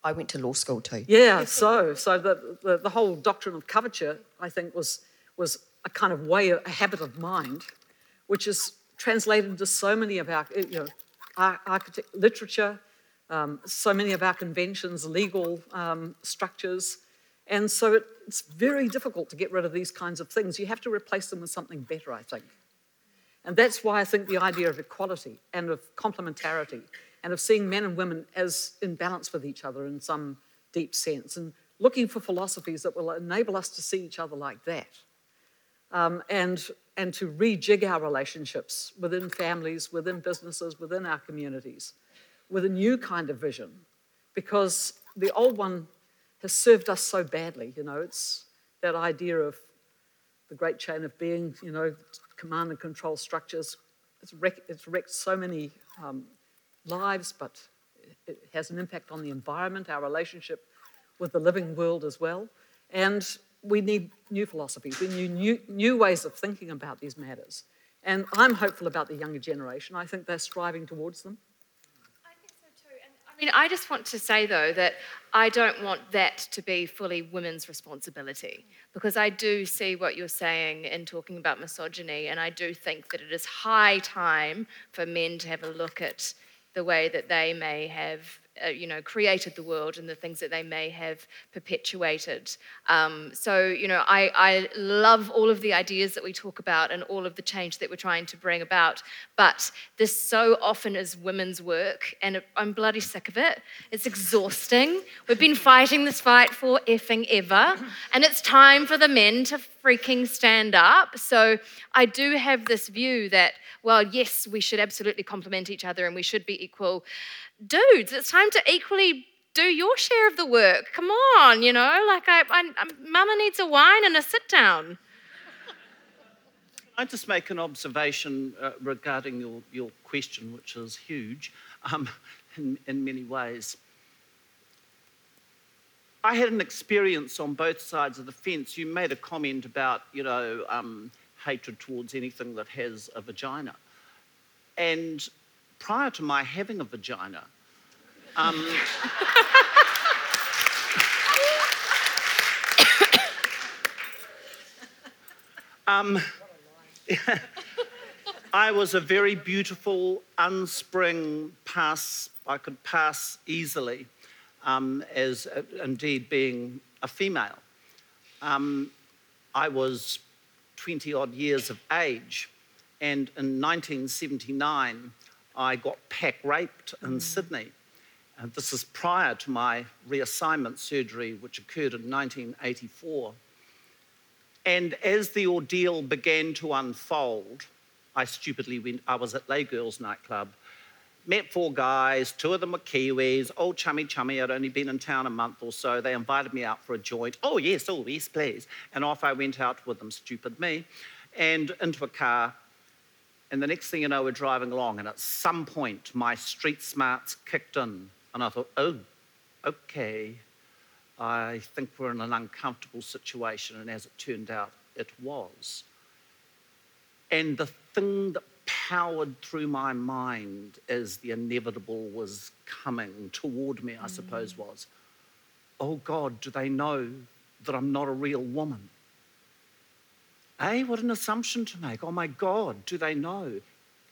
I went to law school too. yeah, so so the, the, the whole doctrine of coverture, I think, was was a kind of way, a habit of mind, which is translated into so many of our, you know, ar- architect literature, um, so many of our conventions, legal um, structures, and so it's very difficult to get rid of these kinds of things. You have to replace them with something better, I think. And that's why I think the idea of equality and of complementarity and of seeing men and women as in balance with each other in some deep sense and looking for philosophies that will enable us to see each other like that um, and, and to rejig our relationships within families, within businesses, within our communities with a new kind of vision because the old one has served us so badly. You know, it's that idea of the great chain of being, you know, command and control structures. It's, wreck, it's wrecked so many um, lives, but it has an impact on the environment, our relationship with the living world as well. And we need new philosophies, we need new, new ways of thinking about these matters. And I'm hopeful about the younger generation. I think they're striving towards them. I mean, I just want to say though that I don't want that to be fully women's responsibility because I do see what you're saying in talking about misogyny, and I do think that it is high time for men to have a look at the way that they may have, uh, you know, created the world and the things that they may have perpetuated. Um, so, you know, I, I love all of the ideas that we talk about and all of the change that we're trying to bring about. But this so often is women's work, and I'm bloody sick of it. It's exhausting. We've been fighting this fight for effing ever, and it's time for the men to freaking stand up. So I do have this view that, well, yes, we should absolutely complement each other and we should be equal. Dudes, it's time to equally do your share of the work. Come on, you know, like I, I, I Mama needs a wine and a sit down. I just make an observation uh, regarding your, your question, which is huge um, in, in many ways. I had an experience on both sides of the fence. You made a comment about, you know, um, hatred towards anything that has a vagina. And prior to my having a vagina, um, um, I was a very beautiful, unspring pass. I could pass easily um, as uh, indeed being a female. Um, I was 20 odd years of age, and in 1979, I got pack raped in mm. Sydney. And this is prior to my reassignment surgery, which occurred in 1984. And as the ordeal began to unfold, I stupidly went, I was at Les Girls nightclub, met four guys, two of them were Kiwis, old chummy chummy, I'd only been in town a month or so. They invited me out for a joint. Oh, yes, oh, yes, please. And off I went out with them, stupid me, and into a car. And the next thing you know, we're driving along, and at some point, my street smarts kicked in. And I thought, oh, okay, I think we're in an uncomfortable situation. And as it turned out, it was. And the thing that powered through my mind as the inevitable was coming toward me, I suppose, mm. was oh God, do they know that I'm not a real woman? Eh? What an assumption to make. Oh my God, do they know?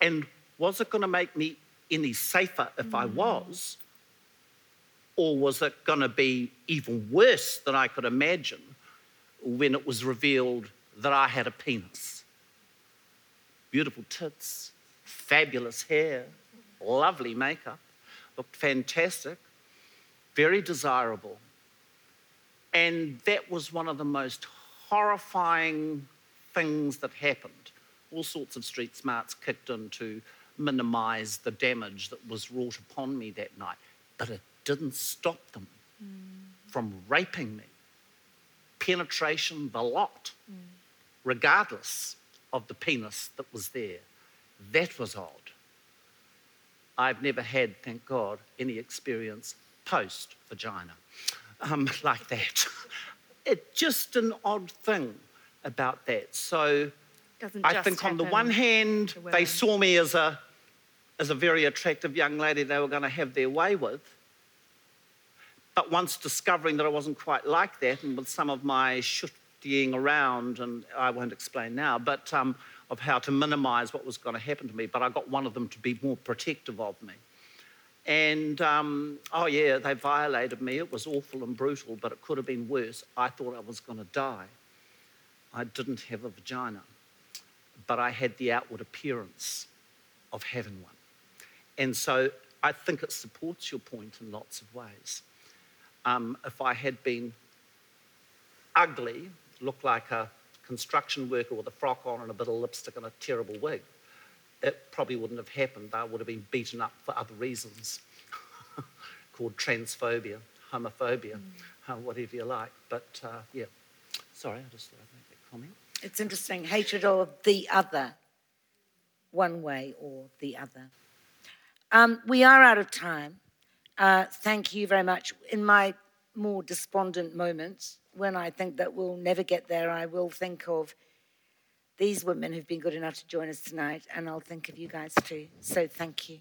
And was it going to make me any safer if I was? Or was it going to be even worse than I could imagine when it was revealed that I had a penis? Beautiful tits, fabulous hair, lovely makeup, looked fantastic, very desirable. And that was one of the most horrifying things that happened. All sorts of street smarts kicked in to minimize the damage that was wrought upon me that night. But it didn't stop them from raping me. Penetration, the lot, regardless of the penis that was there. That was odd. I've never had, thank God, any experience post vagina um, like that. It's just an odd thing about that. So I think on the one hand, they saw me as a, as a very attractive young lady they were going to have their way with. But once discovering that I wasn't quite like that, and with some of my shiftying around, and I won't explain now, but um, of how to minimize what was going to happen to me, but I got one of them to be more protective of me. And um, oh, yeah, they violated me. It was awful and brutal, but it could have been worse. I thought I was going to die. I didn't have a vagina, but I had the outward appearance of having one. And so I think it supports your point in lots of ways. Um, if I had been ugly, looked like a construction worker with a frock on and a bit of lipstick and a terrible wig, it probably wouldn't have happened. I would have been beaten up for other reasons, called transphobia, homophobia, uh, whatever you like. But uh, yeah, sorry, I just thought I'd make that It's interesting. Hatred of the other, one way or the other. Um, we are out of time. Uh, thank you very much. In my more despondent moments, when I think that we'll never get there, I will think of these women who've been good enough to join us tonight, and I'll think of you guys too. So thank you.